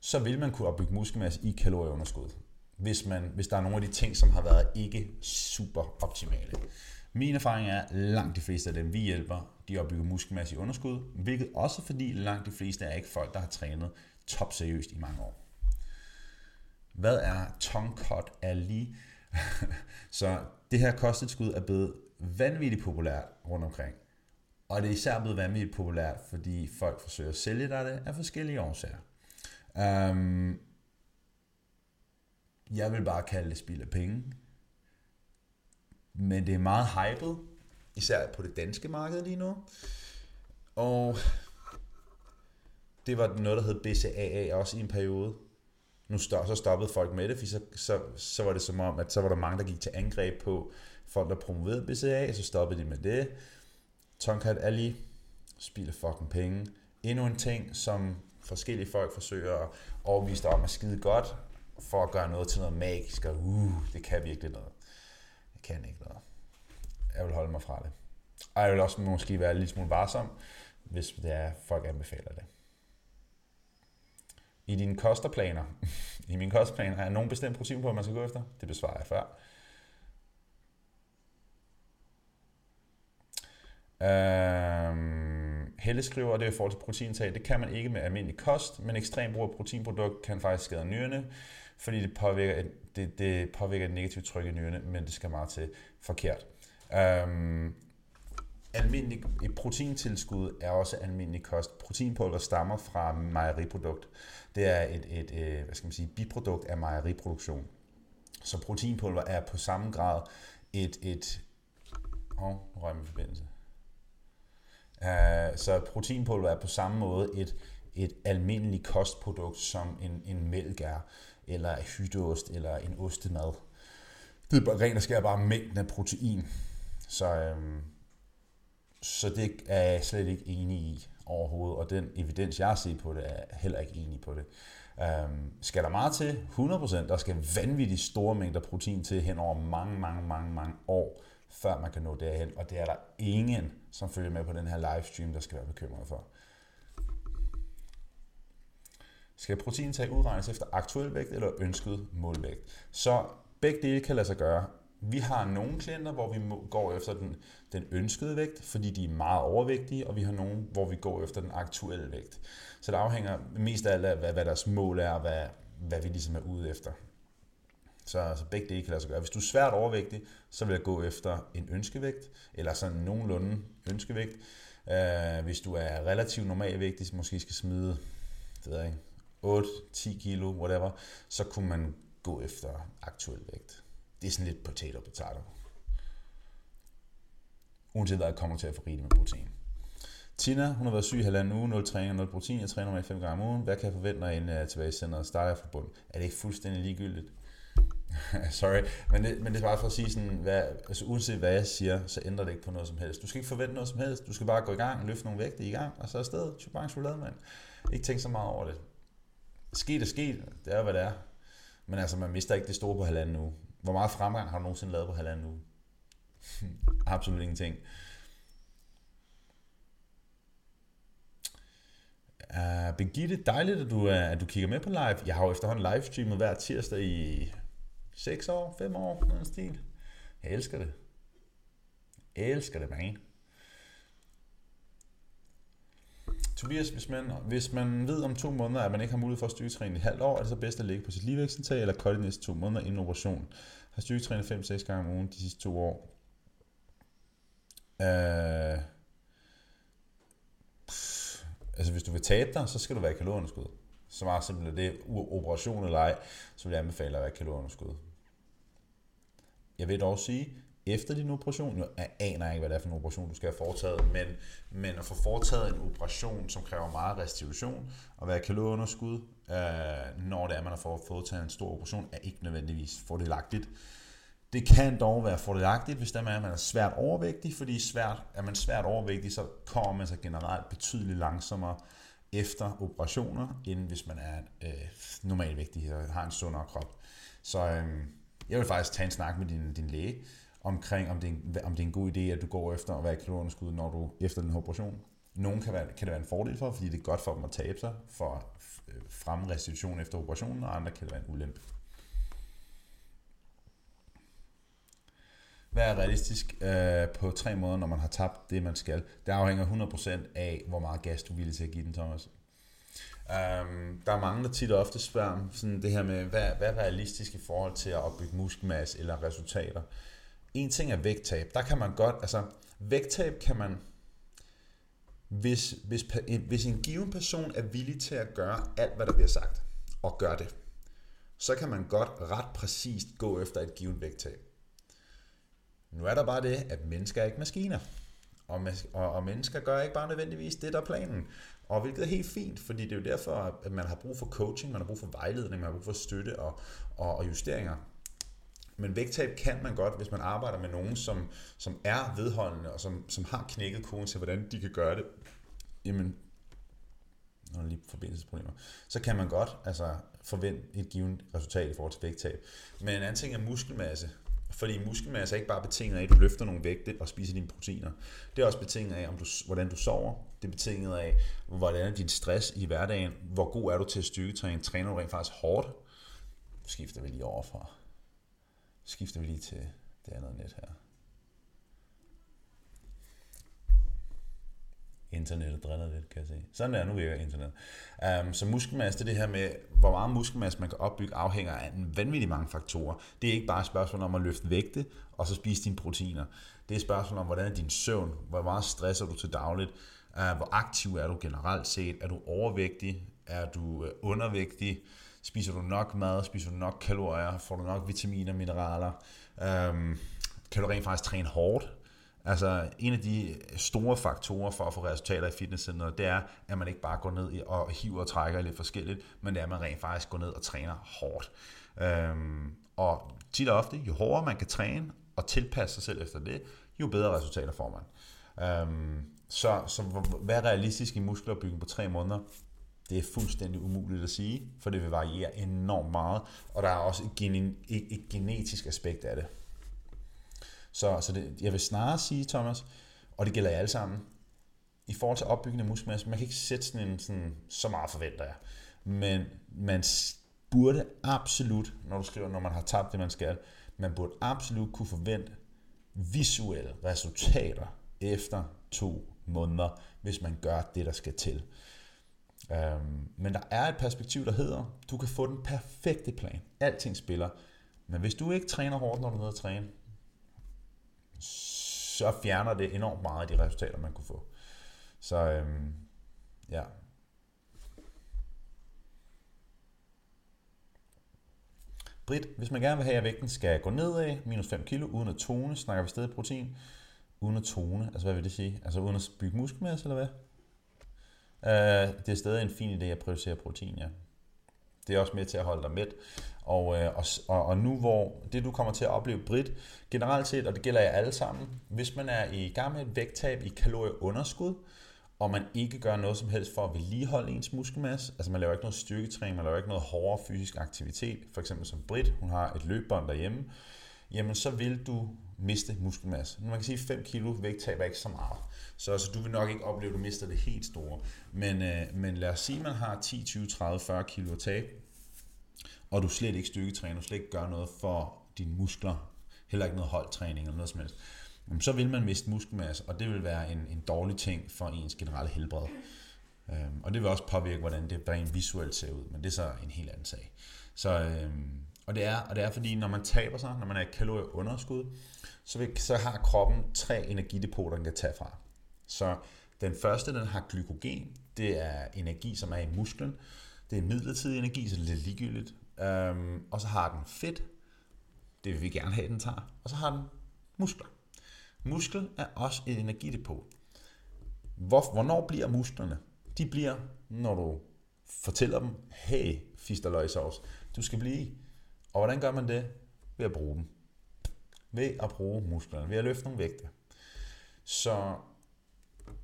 så vil man kunne opbygge muskelmasse i kalorieunderskud. Hvis, man, hvis der er nogle af de ting, som har været ikke super optimale. Min erfaring er, at langt de fleste af dem, vi hjælper, de opbygger muskelmasse i underskud, hvilket også fordi langt de fleste er ikke folk, der har trænet top seriøst i mange år. Hvad er tongue cut Ali? så det her kosttilskud er blevet vanvittigt populært rundt omkring. Og det er især blevet vanvittigt populært, fordi folk forsøger at sælge dig det af forskellige årsager. Um, jeg vil bare kalde det spild af penge. Men det er meget hyped, især på det danske marked lige nu. Og det var noget, der hed BCAA også i en periode. Nu stop, så stoppede folk med det, fordi så, så, så var det som om, at så var der mange, der gik til angreb på folk, der promoverede BCAA, så stoppede de med det. Tonkat Ali spilder fucking penge. Endnu en ting, som forskellige folk forsøger at overbevise dig om at skide godt, for at gøre noget til noget magisk, og uh, det kan virkelig noget. Det kan ikke noget. Jeg vil holde mig fra det. Og jeg vil også måske være lidt smule varsom, hvis det er, folk anbefaler det. I dine kosterplaner, i mine kostplaner, er nogen bestemt protein på, man skal gå efter? Det besvarer jeg før. Øhm, Helle skriver, at det er i forhold til proteintag. Det kan man ikke med almindelig kost, men ekstrem brug af proteinprodukt kan faktisk skade nyrerne, fordi det påvirker, det, det påvirker et negativt tryk i nyrerne, men det skal meget til forkert. Øhm, almindelig, et proteintilskud er også almindelig kost. Proteinpulver stammer fra mejeriprodukt. Det er et, et, et hvad skal man sige, biprodukt af mejeriproduktion. Så proteinpulver er på samme grad et, et Åh, oh, røg min forbindelse. Uh, så proteinpulver er på samme måde et, et almindeligt kostprodukt, som en, en mælk er, eller hytteost, eller en ostemad. Det er bare rent og skær bare mængden af protein. Så, øhm, så det er jeg slet ikke enig i overhovedet, og den evidens, jeg har set på det, er heller ikke enig på det. Øhm, skal der meget til? 100%. Der skal vanvittigt store mængder protein til hen over mange, mange, mange, mange år før man kan nå derhen, og det er der ingen, som følger med på den her livestream, der skal være bekymret for. Skal protein tage udregnes efter aktuel vægt eller ønsket målvægt? Så begge dele kan lade sig gøre. Vi har nogle klienter, hvor vi går efter den, den ønskede vægt, fordi de er meget overvægtige, og vi har nogle, hvor vi går efter den aktuelle vægt. Så det afhænger mest af alt af, hvad, hvad deres mål er, og hvad, hvad vi ligesom er ude efter. Så altså, begge dele kan lade sig gøre. Hvis du er svært overvægtig, så vil jeg gå efter en ønskevægt, eller sådan nogenlunde ønskevægt. Uh, hvis du er relativt normalvægtig, måske skal smide det ved jeg ikke, 8-10 kilo, whatever, så kunne man gå efter aktuel vægt. Det er sådan lidt potato potato. Uanset hvad jeg kommer til at få rigeligt med protein. Tina, hun har været syg i halvanden uge, 0 træning og 0 protein. Jeg træner mig 5 gange om ugen. Hvad kan jeg forvente, når jeg er øh, tilbage i centret? Starter jeg fra bunden? Er det ikke fuldstændig ligegyldigt? Sorry, men det, men det er bare for at sige sådan, hvad, altså uanset hvad jeg siger, så ændrer det ikke på noget som helst. Du skal ikke forvente noget som helst, du skal bare gå i gang, løfte nogle vægte i gang, og så afsted, Chubank chokolade, mand. Ikke tænk så meget over det. Sket er sket, det er hvad det er. Men altså, man mister ikke det store på halvanden uge. Hvor meget fremgang har du nogensinde lavet på halvanden uge? Absolut ingenting. Uh, Birgitte, dejligt, at du, uh, at du kigger med på live. Jeg har jo efterhånden livestreamet hver tirsdag i 6 år, 5 år, noget stil. Jeg elsker det. Jeg elsker det, man. Tobias, hvis man, hvis man ved om to måneder, at man ikke har mulighed for at styrketræne i et halvt år, er det så bedst at ligge på sit ligevægtsindtag eller kolde de næste to måneder inden operation. Har styrketrænet 5-6 gange om ugen de sidste to år. Øh, pff, altså hvis du vil tabe dig, så skal du være i kalorieunderskud. Så meget simpelt det, operation eller ej, så vil jeg anbefale at være i kalorieunderskud. Jeg vil dog sige, efter din operation, jeg aner ikke, hvad det er for en operation, du skal have foretaget, men, men at få foretaget en operation, som kræver meget restitution, og være kalorieunderskud, øh, når det er, man har fået foretaget en stor operation, er ikke nødvendigvis fordelagtigt. Det kan dog være fordelagtigt, hvis det er, at man er svært overvægtig, fordi svært, er man svært overvægtig, så kommer man sig generelt betydeligt langsommere efter operationer, end hvis man er øh, normalvægtig og har en sundere krop. Så øh, jeg vil faktisk tage en snak med din, din læge omkring, om det, er en, om det er en god idé, at du går efter at være i kalorunderskud, når du efter den her operation. Nogle kan, være, kan det være en fordel for, fordi det er godt for dem at tabe sig, for at øh, fremme restitution efter operationen, og andre kan det være en ulempe. Hvad er realistisk øh, på tre måneder, når man har tabt det, man skal? Det afhænger 100% af, hvor meget gas du vil til at give den, Thomas. Um, der er mange, der tit og ofte spørger om sådan det her med, hvad, hvad er realistisk i forhold til at opbygge muskelmasse eller resultater. En ting er vægttab. Der kan man godt, altså vægttab kan man, hvis, hvis, hvis en given person er villig til at gøre alt, hvad der bliver sagt, og gør det, så kan man godt ret præcist gå efter et givet vægttab. Nu er der bare det, at mennesker er ikke maskiner. Og, og, og mennesker gør ikke bare nødvendigvis det, der er planen. Og hvilket er helt fint, fordi det er jo derfor, at man har brug for coaching, man har brug for vejledning, man har brug for støtte og, og, og justeringer. Men vægttab kan man godt, hvis man arbejder med nogen, som, som er vedholdende, og som, som har knækket koden til, hvordan de kan gøre det. Jamen, når der lige forbindelsesproblemer, så kan man godt altså, forvente et givet resultat i forhold til vægttab. Men en anden ting er muskelmasse. Fordi muskelmasse er ikke bare betinget af, at du løfter nogle vægte og spiser dine proteiner. Det er også betinget af, om du, hvordan du sover. Det er betinget af, hvordan er din stress i hverdagen. Hvor god er du til at styrketræne? Træner du rent faktisk hårdt? Skifter vi lige over fra. Skifter vi lige til det andet net her. internettet driller lidt, kan jeg se. Sådan der, nu virker internet. Um, så muskelmasse, det er det her med, hvor meget muskelmasse man kan opbygge, afhænger af en vanvittig mange faktorer. Det er ikke bare et spørgsmål om at løfte vægte, og så spise dine proteiner. Det er et spørgsmål om, hvordan er din søvn, hvor meget stresser du til dagligt, uh, hvor aktiv er du generelt set, er du overvægtig, er du uh, undervægtig, spiser du nok mad, spiser du nok kalorier, får du nok vitaminer, og mineraler, Øhm, kan du rent faktisk træne hårdt, Altså, en af de store faktorer for at få resultater i fitnesscenteret, det er, at man ikke bare går ned og hiver og trækker lidt forskelligt, men det er, at man rent faktisk går ned og træner hårdt. Øhm, og tit og ofte, jo hårdere man kan træne og tilpasse sig selv efter det, jo bedre resultater får man. Øhm, så, så hvad er realistisk i muskelopbygning på tre måneder? Det er fuldstændig umuligt at sige, for det vil variere enormt meget, og der er også et, gene, et, et genetisk aspekt af det. Så, så det, jeg vil snarere sige, Thomas, og det gælder jer alle sammen, i forhold til opbyggende muskelmasse, man kan ikke sætte sådan en, sådan, så meget forventer jeg. Men man burde absolut, når du skriver, når man har tabt det, man skal, man burde absolut kunne forvente visuelle resultater efter to måneder, hvis man gør det, der skal til. Øhm, men der er et perspektiv, der hedder, du kan få den perfekte plan. Alting spiller. Men hvis du ikke træner hårdt, når du er nede at træne, så fjerner det enormt meget af de resultater, man kunne få. Så øhm, ja. Britt, hvis man gerne vil have, at vægten skal gå nedad, minus 5 kilo, uden at tone, snakker vi stadig protein, uden at tone, altså hvad vil det sige? Altså uden at bygge muskelmasse, eller hvad? Uh, det er stadig en fin idé at prioritere protein, ja. Det er også med til at holde dig mæt. Og, øh, og, og, og nu hvor det du kommer til at opleve Brit, generelt set, og det gælder jer alle sammen, hvis man er i gang med et vægttab i kalorieunderskud, og man ikke gør noget som helst for at vedligeholde ens muskelmasse, altså man laver ikke noget styrketræning, man laver ikke noget hårdere fysisk aktivitet, for eksempel som Brit, hun har et løbbånd derhjemme, jamen så vil du miste muskelmasse. Man kan sige, at 5 kilo vægttab er ikke så meget. Så, så du vil nok ikke opleve, at du mister det helt store. Men, øh, men lad os sige, at man har 10, 20, 30, 40 kilo at tabe, og du slet ikke styrketræner, du slet ikke gør noget for dine muskler, heller ikke noget holdtræning eller noget som helst, så vil man miste muskelmasse, og det vil være en, en dårlig ting for ens generelle helbred. Øhm, og det vil også påvirke, hvordan det rent visuelt ser ud, men det er så en helt anden sag. Så, øhm, og, det er, og det er fordi, når man taber sig, når man er i kalorieunderskud, så, vil, så har kroppen tre energidepoter, den kan tage fra. Så den første, den har glykogen. Det er energi, som er i musklen. Det er midlertidig energi, så det er lidt ligegyldigt. Øhm, og så har den fedt. Det vil vi gerne have, den tager. Og så har den muskler. Muskel er også et energidepot. Hvor, hvornår bliver musklerne? De bliver, når du fortæller dem, hey, fisterløjsovs, du skal blive. Og hvordan gør man det? Ved at bruge dem. Ved at bruge musklerne. Ved at løfte nogle vægte. Så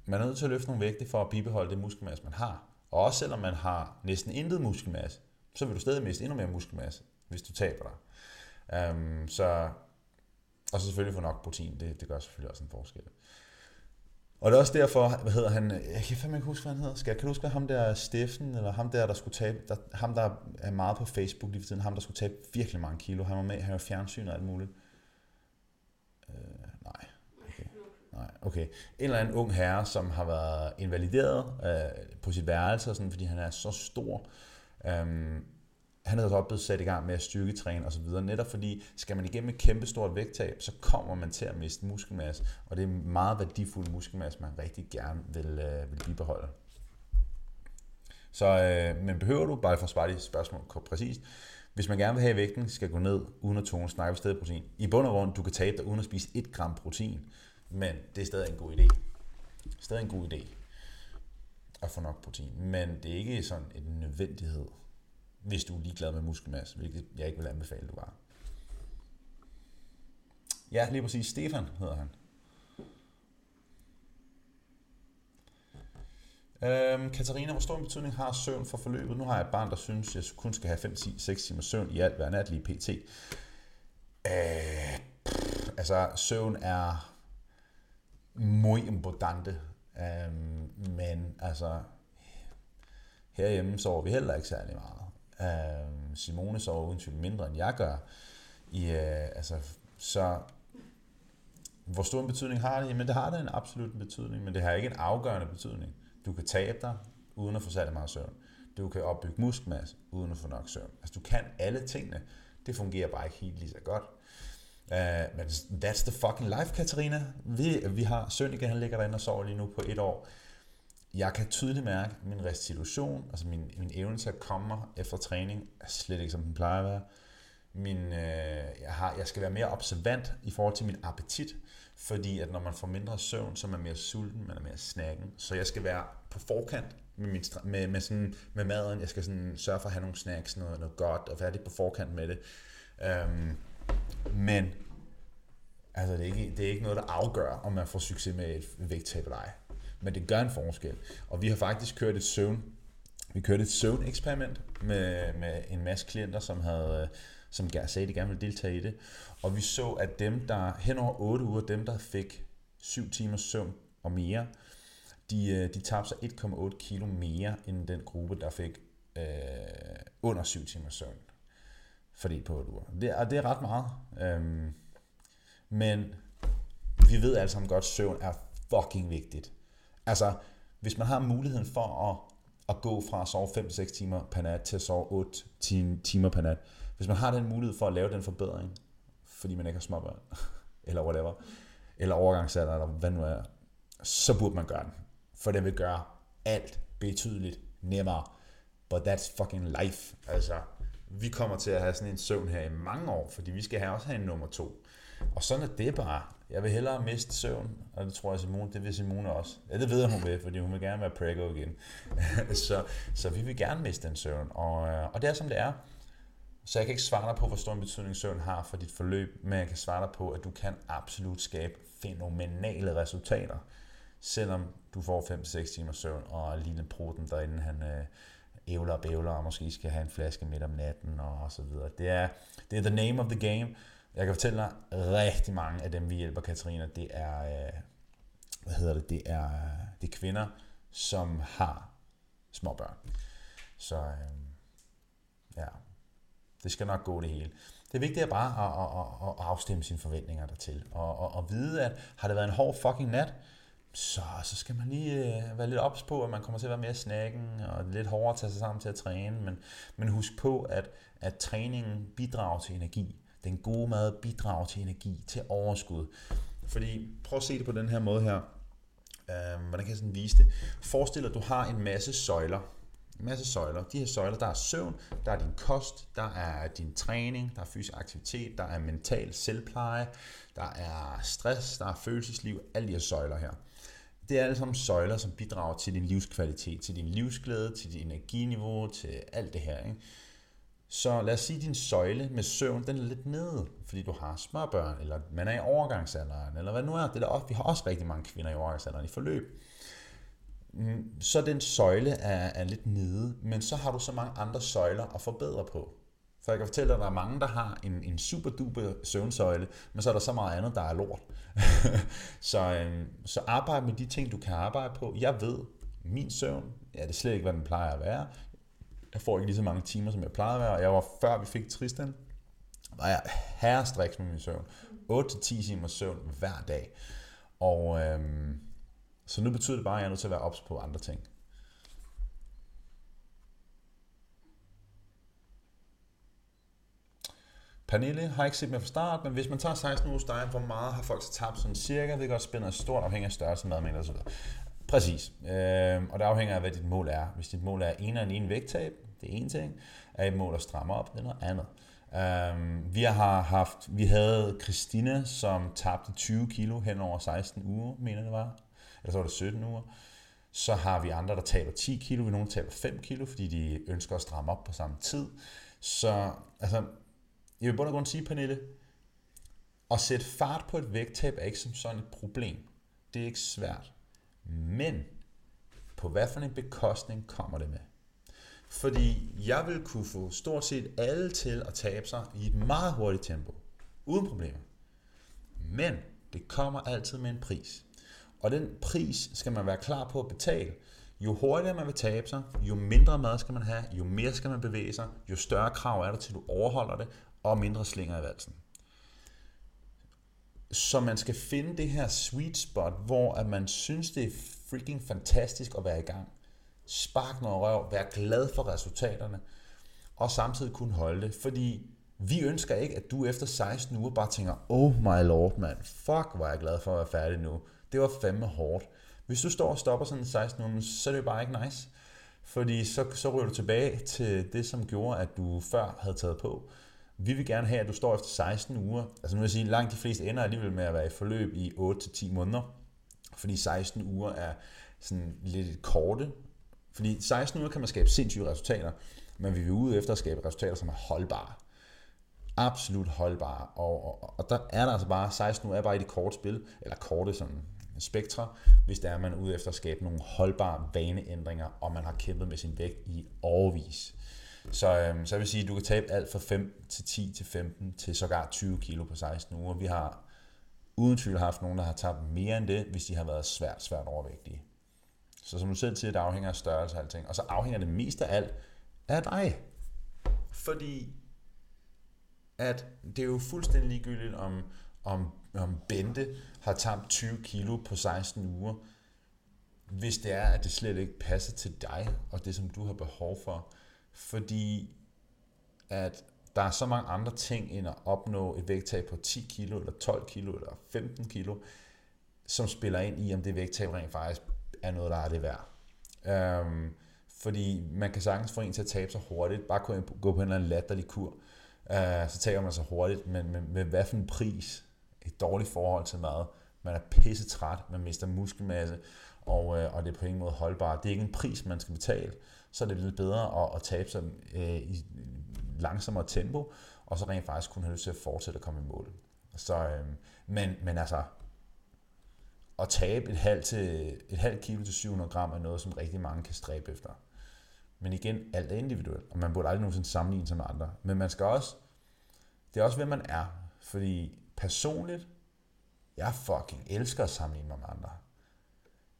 man er nødt til at løfte nogle vægte for at bibeholde det muskelmasse, man har. Og også selvom man har næsten intet muskelmasse, så vil du stadig miste endnu mere muskelmasse, hvis du taber dig. Um, så, og så selvfølgelig få nok protein, det, det gør selvfølgelig også en forskel. Og det er også derfor, hvad hedder han, jeg kan fandme ikke huske, hvad han hedder. Skal, kan du huske, ham der Steffen, eller ham der, der skulle tabe, der, ham der er meget på Facebook lige for tiden, ham der skulle tabe virkelig mange kilo, han var med, han var fjernsyn og alt muligt. Øh, nej, okay. nej. okay. En eller anden ung herre, som har været invalideret øh, på sit værelse, og sådan, fordi han er så stor. Øhm, han havde også blevet sat i gang med at styrketræne osv. Netop fordi, skal man igennem et kæmpestort vægttab, så kommer man til at miste muskelmasse. Og det er meget værdifuld muskelmasse, man rigtig gerne vil, øh, vil bibeholde. Så, øh, men behøver du, bare for at svare dit spørgsmål præcist, hvis man gerne vil have, vægten skal gå ned uden at tone, snakke stedet protein. I bund og grund, du kan tabe dig uden at spise 1 gram protein, men det er stadig en god idé. Stadig en god idé at få nok protein, men det er ikke sådan en nødvendighed, hvis du er ligeglad med muskelmasse, hvilket jeg ikke vil anbefale, du var. Ja, lige præcis. Stefan hedder han. Øhm, Katarina, hvor stor en betydning har søvn for forløbet? Nu har jeg et barn, der synes, jeg kun skal have 5-6 timer søvn i alt hver nat lige pt. Øh, pff, altså, søvn er muy importante. Øhm, men altså, herhjemme sover vi heller ikke særlig meget. Øh, Simone sover uden tvivl mindre, end jeg gør. I, øh, altså, så hvor stor en betydning har det? Jamen det har det en absolut betydning, men det har ikke en afgørende betydning. Du kan tabe dig, uden at få særlig meget søvn. Du kan opbygge muskelmasse, uden at få nok søvn. Altså du kan alle tingene. Det fungerer bare ikke helt lige så godt. Uh, men that's the fucking life, Katarina. Vi, vi har Sønneke, han ligger derinde og sover lige nu på et år. Jeg kan tydeligt mærke, at min restitution, altså min, min evne til at komme mig efter træning, er slet ikke som den plejer at være. Min, øh, jeg, har, jeg skal være mere observant i forhold til min appetit. Fordi at når man får mindre søvn, så er man mere sulten, man er mere snakken. Så jeg skal være på forkant med, min, med, med, sådan, med maden. Jeg skal sådan sørge for at have nogle snacks, noget, noget godt, og være lidt på forkant med det. Øhm, men altså, det, er ikke, det er ikke noget, der afgør, om man får succes med et vægttab eller ej. Men det gør en forskel. Og vi har faktisk kørt et søvn, vi kørte et søvn-eksperiment med, med en masse klienter, som havde øh, som sagde, at de gerne ville deltage i det. Og vi så, at dem, der hen over 8 uger, dem, der fik 7 timers søvn og mere, de, øh, de tabte sig 1,8 kilo mere end den gruppe, der fik øh, under 7 timers søvn. Fordelt på 8 uger. Det, og det er ret meget. Øhm, men vi ved alle sammen godt, at søvn er fucking vigtigt. Altså, hvis man har muligheden for at, at gå fra at sove 5-6 timer per nat til at sove 8 timer per nat, hvis man har den mulighed for at lave den forbedring, fordi man ikke har småbørn, eller whatever, eller overgangsalder, eller hvad nu er, så burde man gøre den. For det vil gøre alt betydeligt nemmere. But that's fucking life. Altså, vi kommer til at have sådan en søvn her i mange år, fordi vi skal have også have en nummer to. Og sådan er det bare. Jeg vil hellere miste søvn, og det tror jeg Simone, det vil Simone også. Ja, det ved jeg, hun vil, fordi hun vil gerne være preggo igen. så, så vi vil gerne miste den søvn, og, øh, og det er som det er. Så jeg kan ikke svare dig på, hvor stor en betydning søvn har for dit forløb, men jeg kan svare dig på, at du kan absolut skabe fænomenale resultater, selvom du får 5-6 timer søvn, og lille proten derinde, han øh, ævler og bævler, og måske skal have en flaske midt om natten, og så videre. Det er, det er the name of the game. Jeg kan fortælle dig, rigtig mange af dem, vi hjælper, Katarina, det er, øh, hvad hedder det, det er, øh, det er kvinder, som har små børn. Så øh, ja, det skal nok gå det hele. Det vigtige er bare at, at, at, at afstemme sine forventninger dertil. Og, og, og vide, at har det været en hård fucking nat, så, så skal man lige øh, være lidt ops på, at man kommer til at være mere snakken, og lidt hårdere at tage sig sammen til at træne. Men, men husk på, at, at træningen bidrager til energi. Den gode mad bidrager til energi, til overskud. Fordi, prøv at se det på den her måde her. Øh, hvordan kan jeg sådan vise det? Forestil dig, at du har en masse søjler en masse søjler. De her søjler, der er søvn, der er din kost, der er din træning, der er fysisk aktivitet, der er mental selvpleje, der er stress, der er følelsesliv, alle de her søjler her. Det er alle sammen søjler, som bidrager til din livskvalitet, til din livsglæde, til dit energiniveau, til alt det her. Ikke? Så lad os sige, at din søjle med søvn, den er lidt nede, fordi du har småbørn, eller man er i overgangsalderen, eller hvad nu er. Det der også, vi har også rigtig mange kvinder i overgangsalderen i forløb. Mm, så den søjle er, er lidt nede, men så har du så mange andre søjler at forbedre på. For jeg kan fortælle dig, at der er mange, der har en, en super duper søvnsøjle, men så er der så meget andet, der er lort. så, øhm, så arbejde med de ting, du kan arbejde på. Jeg ved, min søvn, ja, det er slet ikke, hvad den plejer at være. Jeg får ikke lige så mange timer, som jeg plejede at være. Og jeg var, før vi fik Tristan, var jeg herrestriks med min søvn. 8-10 timer søvn hver dag. Og øhm, så nu betyder det bare, at jeg er nødt til at være ops på andre ting. Pernille har ikke set med fra start, men hvis man tager 16 uger dig, hvor meget har folk så tabt sådan cirka? Det kan også spænde stort afhængig af størrelse, madmængde osv. Præcis. Øh, og det afhænger af, hvad dit mål er. Hvis dit mål er en og en vægttab, det er en ting. Er et mål at stramme op, det er noget andet. Øh, vi har haft, vi havde Christina, som tabte 20 kilo hen over 16 uger, mener det var. Eller så var det 17 uger. Så har vi andre, der taber 10 kilo, vi nogen taber 5 kilo, fordi de ønsker at stramme op på samme tid. Så altså, jeg vil både grund sige, Pernille, at sætte fart på et vægttab er ikke som sådan et problem. Det er ikke svært. Men på hvad for en bekostning kommer det med? Fordi jeg vil kunne få stort set alle til at tabe sig i et meget hurtigt tempo. Uden problemer. Men det kommer altid med en pris. Og den pris skal man være klar på at betale. Jo hurtigere man vil tabe sig, jo mindre mad skal man have, jo mere skal man bevæge sig, jo større krav er der til, at du overholder det, og mindre slinger i valsen. Så man skal finde det her sweet spot, hvor at man synes, det er freaking fantastisk at være i gang. Spark noget røv, være glad for resultaterne, og samtidig kunne holde det. Fordi vi ønsker ikke, at du efter 16 uger bare tænker, oh my lord, man, fuck, hvor er jeg glad for at være færdig nu. Det var fandme hårdt. Hvis du står og stopper sådan 16 uger, så er det jo bare ikke nice. Fordi så, så ryger du tilbage til det, som gjorde, at du før havde taget på. Vi vil gerne have, at du står efter 16 uger. Altså nu vil jeg sige, langt de fleste ender alligevel med at være i forløb i 8-10 måneder. Fordi 16 uger er sådan lidt korte. Fordi 16 uger kan man skabe sindssyge resultater, men vi vil ude efter at skabe resultater, som er holdbare. Absolut holdbare. Og, og, og der er der altså bare, 16 uger er bare i det korte spil, eller korte sådan spektre, hvis der er man ude efter at skabe nogle holdbare vaneændringer, og man har kæmpet med sin vægt i overvis. Så, øhm, så jeg vil sige, at du kan tabe alt fra 5 til 10 til 15 til sågar 20 kilo på 16 uger. Vi har uden tvivl haft nogen, der har tabt mere end det, hvis de har været svært, svært overvægtige. Så som du selv siger, det afhænger af størrelse og alting. Og så afhænger det mest af alt af dig. Fordi at det er jo fuldstændig ligegyldigt, om, om, om Bente har tabt 20 kilo på 16 uger, hvis det er, at det slet ikke passer til dig, og det, som du har behov for. Fordi at der er så mange andre ting end at opnå et vægttab på 10 kilo, eller 12 kilo, eller 15 kilo, som spiller ind i, om det vægttab rent faktisk er noget, der er det værd. Øhm, fordi man kan sagtens få en til at tabe sig hurtigt, bare kunne gå på en eller anden latterlig kur, øh, så taber man sig hurtigt, men med, med hvad for en pris? Et dårligt forhold til mad. Man er pisse træt, man mister muskelmasse, og, øh, og det er på ingen måde holdbart. Det er ikke en pris, man skal betale så er det lidt bedre at, at tabe sig øh, i langsommere tempo, og så rent faktisk kunne have lyst til at fortsætte at komme i mål. Så, øh, men, men altså, at tabe et halvt, til, et halvt kilo til 700 gram er noget, som rigtig mange kan stræbe efter. Men igen, alt er individuelt, og man burde aldrig nogensinde sammenligne sig med andre. Men man skal også, det er også, hvem man er. Fordi personligt, jeg fucking elsker at sammenligne mig med andre.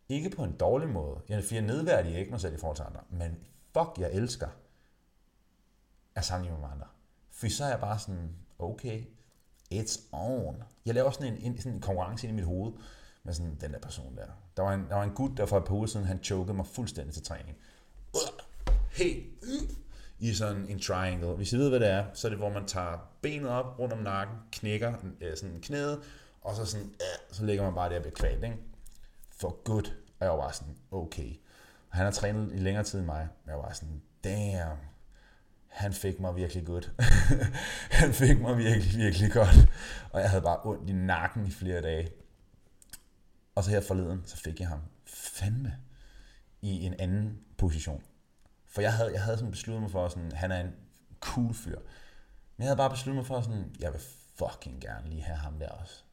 Ikke på en dårlig måde. Jeg, for jeg nedværdiger ikke mig selv i forhold til andre. Men fuck, jeg elsker at sammenligne mig med andre. For så er jeg bare sådan, okay, it's on. Jeg laver sådan en, en, sådan en konkurrence ind i mit hoved med sådan den der person der. Der var en, der var en gut, der for et par uger siden, han chokede mig fuldstændig til træning. Hey, i sådan en triangle. Hvis I ved, hvad det er, så er det, hvor man tager benet op rundt om nakken, knækker øh, sådan knæet, og så, sådan, øh, så ligger man bare der og ikke? For good. Og jeg var bare sådan, okay. Han har trænet i længere tid end mig. Og jeg var sådan, damn. Han fik mig virkelig godt. han fik mig virkelig, virkelig godt. Og jeg havde bare ondt i nakken i flere dage. Og så her forleden, så fik jeg ham fandme i en anden position. For jeg havde, jeg havde sådan besluttet mig for, sådan, han er en cool fyr. Men jeg havde bare besluttet mig for, sådan, jeg vil fucking gerne lige have ham der også.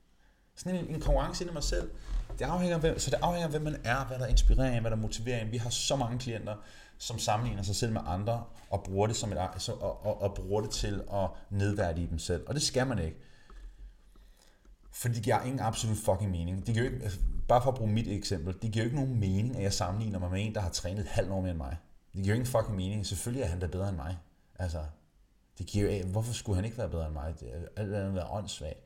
Sådan en, en konkurrence i mig selv. Det afhænger hvem, så det afhænger af, hvem man er, hvad der inspirerer en, hvad der motiverer en. Vi har så mange klienter, som sammenligner sig selv med andre, og bruger det, som et, altså, og, og, og bruger det til at nedværdige dem selv. Og det skal man ikke. Fordi det giver ingen absolut fucking mening. Det giver ikke, altså, bare for at bruge mit eksempel, det giver jo ikke nogen mening, at jeg sammenligner mig med en, der har trænet et halvt år mere end mig. Det giver jo ingen fucking mening. Selvfølgelig er han da bedre end mig. Altså, det giver jo, hvorfor skulle han ikke være bedre end mig? Det er alt andet være åndssvagt.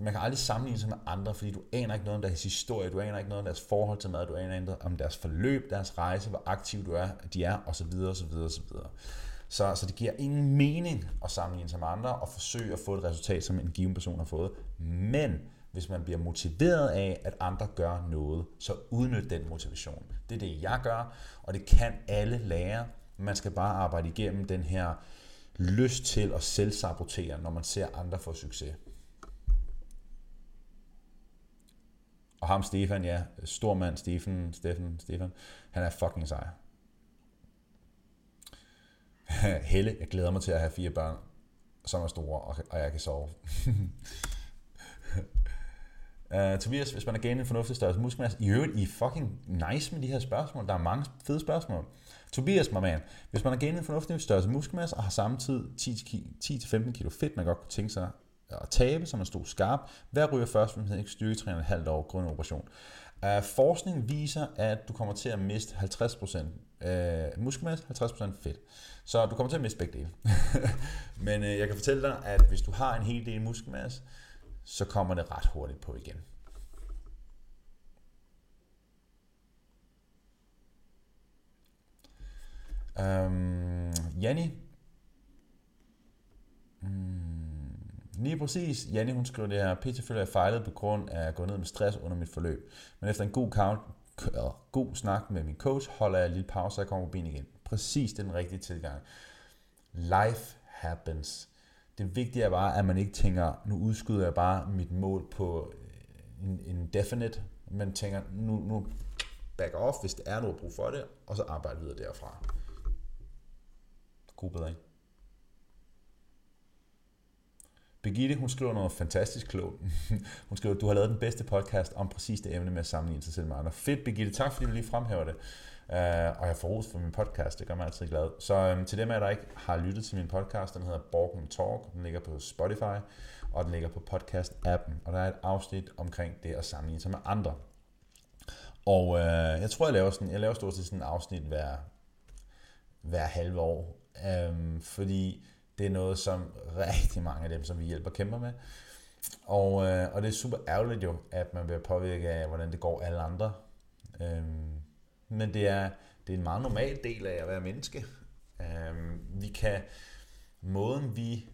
Man kan aldrig sammenligne sig med andre, fordi du aner ikke noget om deres historie, du aner ikke noget om deres forhold til mad, du aner ikke om deres forløb, deres rejse, hvor aktiv du er, de er, osv. osv. osv. Så, så det giver ingen mening at sammenligne sig med andre og forsøge at få et resultat, som en given person har fået. Men hvis man bliver motiveret af, at andre gør noget, så udnyt den motivation. Det er det, jeg gør, og det kan alle lære. Man skal bare arbejde igennem den her lyst til at selvsabotere, når man ser andre få succes. Ham Stefan, ja, stor mand, Stefan, Stefan, Stefan, han er fucking sej. Helle, jeg glæder mig til at have fire børn, som er store, og jeg kan sove. Uh, Tobias, hvis man er gældende en fornuftig størrelse muskelmasse, i øvrigt, I er fucking nice med de her spørgsmål. Der er mange fede spørgsmål. Tobias, my man, hvis man er gældende en fornuftig størrelse muskelmasse og har samtidig 10-15 kilo fedt, man godt kunne tænke sig at tabe, så man stod skarp, hvad ryger først, hvis man ikke styrketræner et halvt år grund operation? Uh, øh, forskning viser, at du kommer til at miste 50% uh, øh, muskelmasse, 50% fedt. Så du kommer til at miste begge dele. Men uh, jeg kan fortælle dig, at hvis du har en hel del muskelmasse, så kommer det ret hurtigt på igen. Um, Janni. Mm, lige præcis. Janne, hun skriver det her. PT føler jeg fejlede på grund af at gå ned med stress under mit forløb. Men efter en god, count, øh, god snak med min coach, holder jeg en lille pause, og jeg kommer på ben igen. Præcis den rigtige tilgang. Life happens. Det vigtige er bare, at man ikke tænker, nu udskyder jeg bare mit mål på øh, en, en definite, men tænker, nu, nu back off, hvis det er, noget brug for det, og så arbejde videre derfra. God bedring. Birgitte, hun skriver noget fantastisk klogt. hun skriver, du har lavet den bedste podcast om præcis det emne med at sammenligne sig selv med andre. Fedt, Birgitte. Tak, fordi du lige fremhæver det. Uh, og jeg får ros for min podcast, det gør mig altid glad. Så um, til dem af der ikke har lyttet til min podcast, den hedder Borgen Talk, den ligger på Spotify, og den ligger på podcast-appen, og der er et afsnit omkring det at sammenligne sig med andre. Og uh, jeg tror, jeg laver, sådan, jeg laver stort set sådan et afsnit hver, hver halve år, um, fordi det er noget, som rigtig mange af dem, som vi hjælper, kæmper med. Og, øh, og det er super ærgerligt jo, at man bliver påvirket af, hvordan det går alle andre. Øhm, men det er, det er en meget normal del af at være menneske. Øhm, vi kan, måden vi,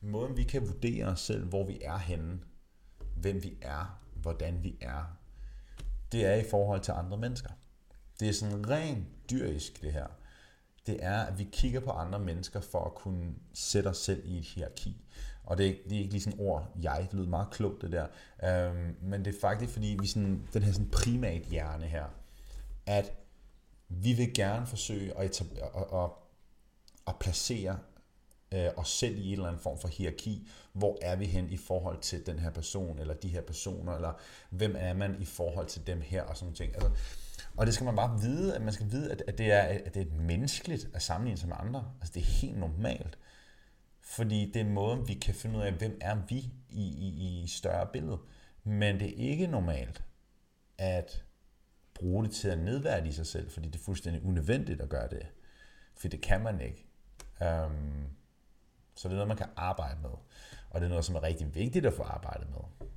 måden vi kan vurdere os selv, hvor vi er henne, hvem vi er, hvordan vi er, det er i forhold til andre mennesker. Det er sådan rent dyrisk, det her. Det er, at vi kigger på andre mennesker for at kunne sætte os selv i et hierarki. Og det er, det er ikke lige sådan ord, jeg, det lyder meget klogt det der. Øhm, men det er faktisk, fordi vi sådan, den her sådan primat hjerne her, at vi vil gerne forsøge at, at, at, at placere øh, os selv i en eller anden form for hierarki. Hvor er vi hen i forhold til den her person, eller de her personer, eller hvem er man i forhold til dem her, og sådan nogle ting. Altså, og det skal man bare vide, at man skal vide, at, det er, at det er menneskeligt at sammenligne sig med andre. Altså det er helt normalt. Fordi det er måden, vi kan finde ud af, hvem er vi i, i, i større billede. Men det er ikke normalt, at bruge det til at nedværdige sig selv, fordi det er fuldstændig unødvendigt at gøre det. For det kan man ikke. Um, så det er noget, man kan arbejde med. Og det er noget, som er rigtig vigtigt at få arbejdet med.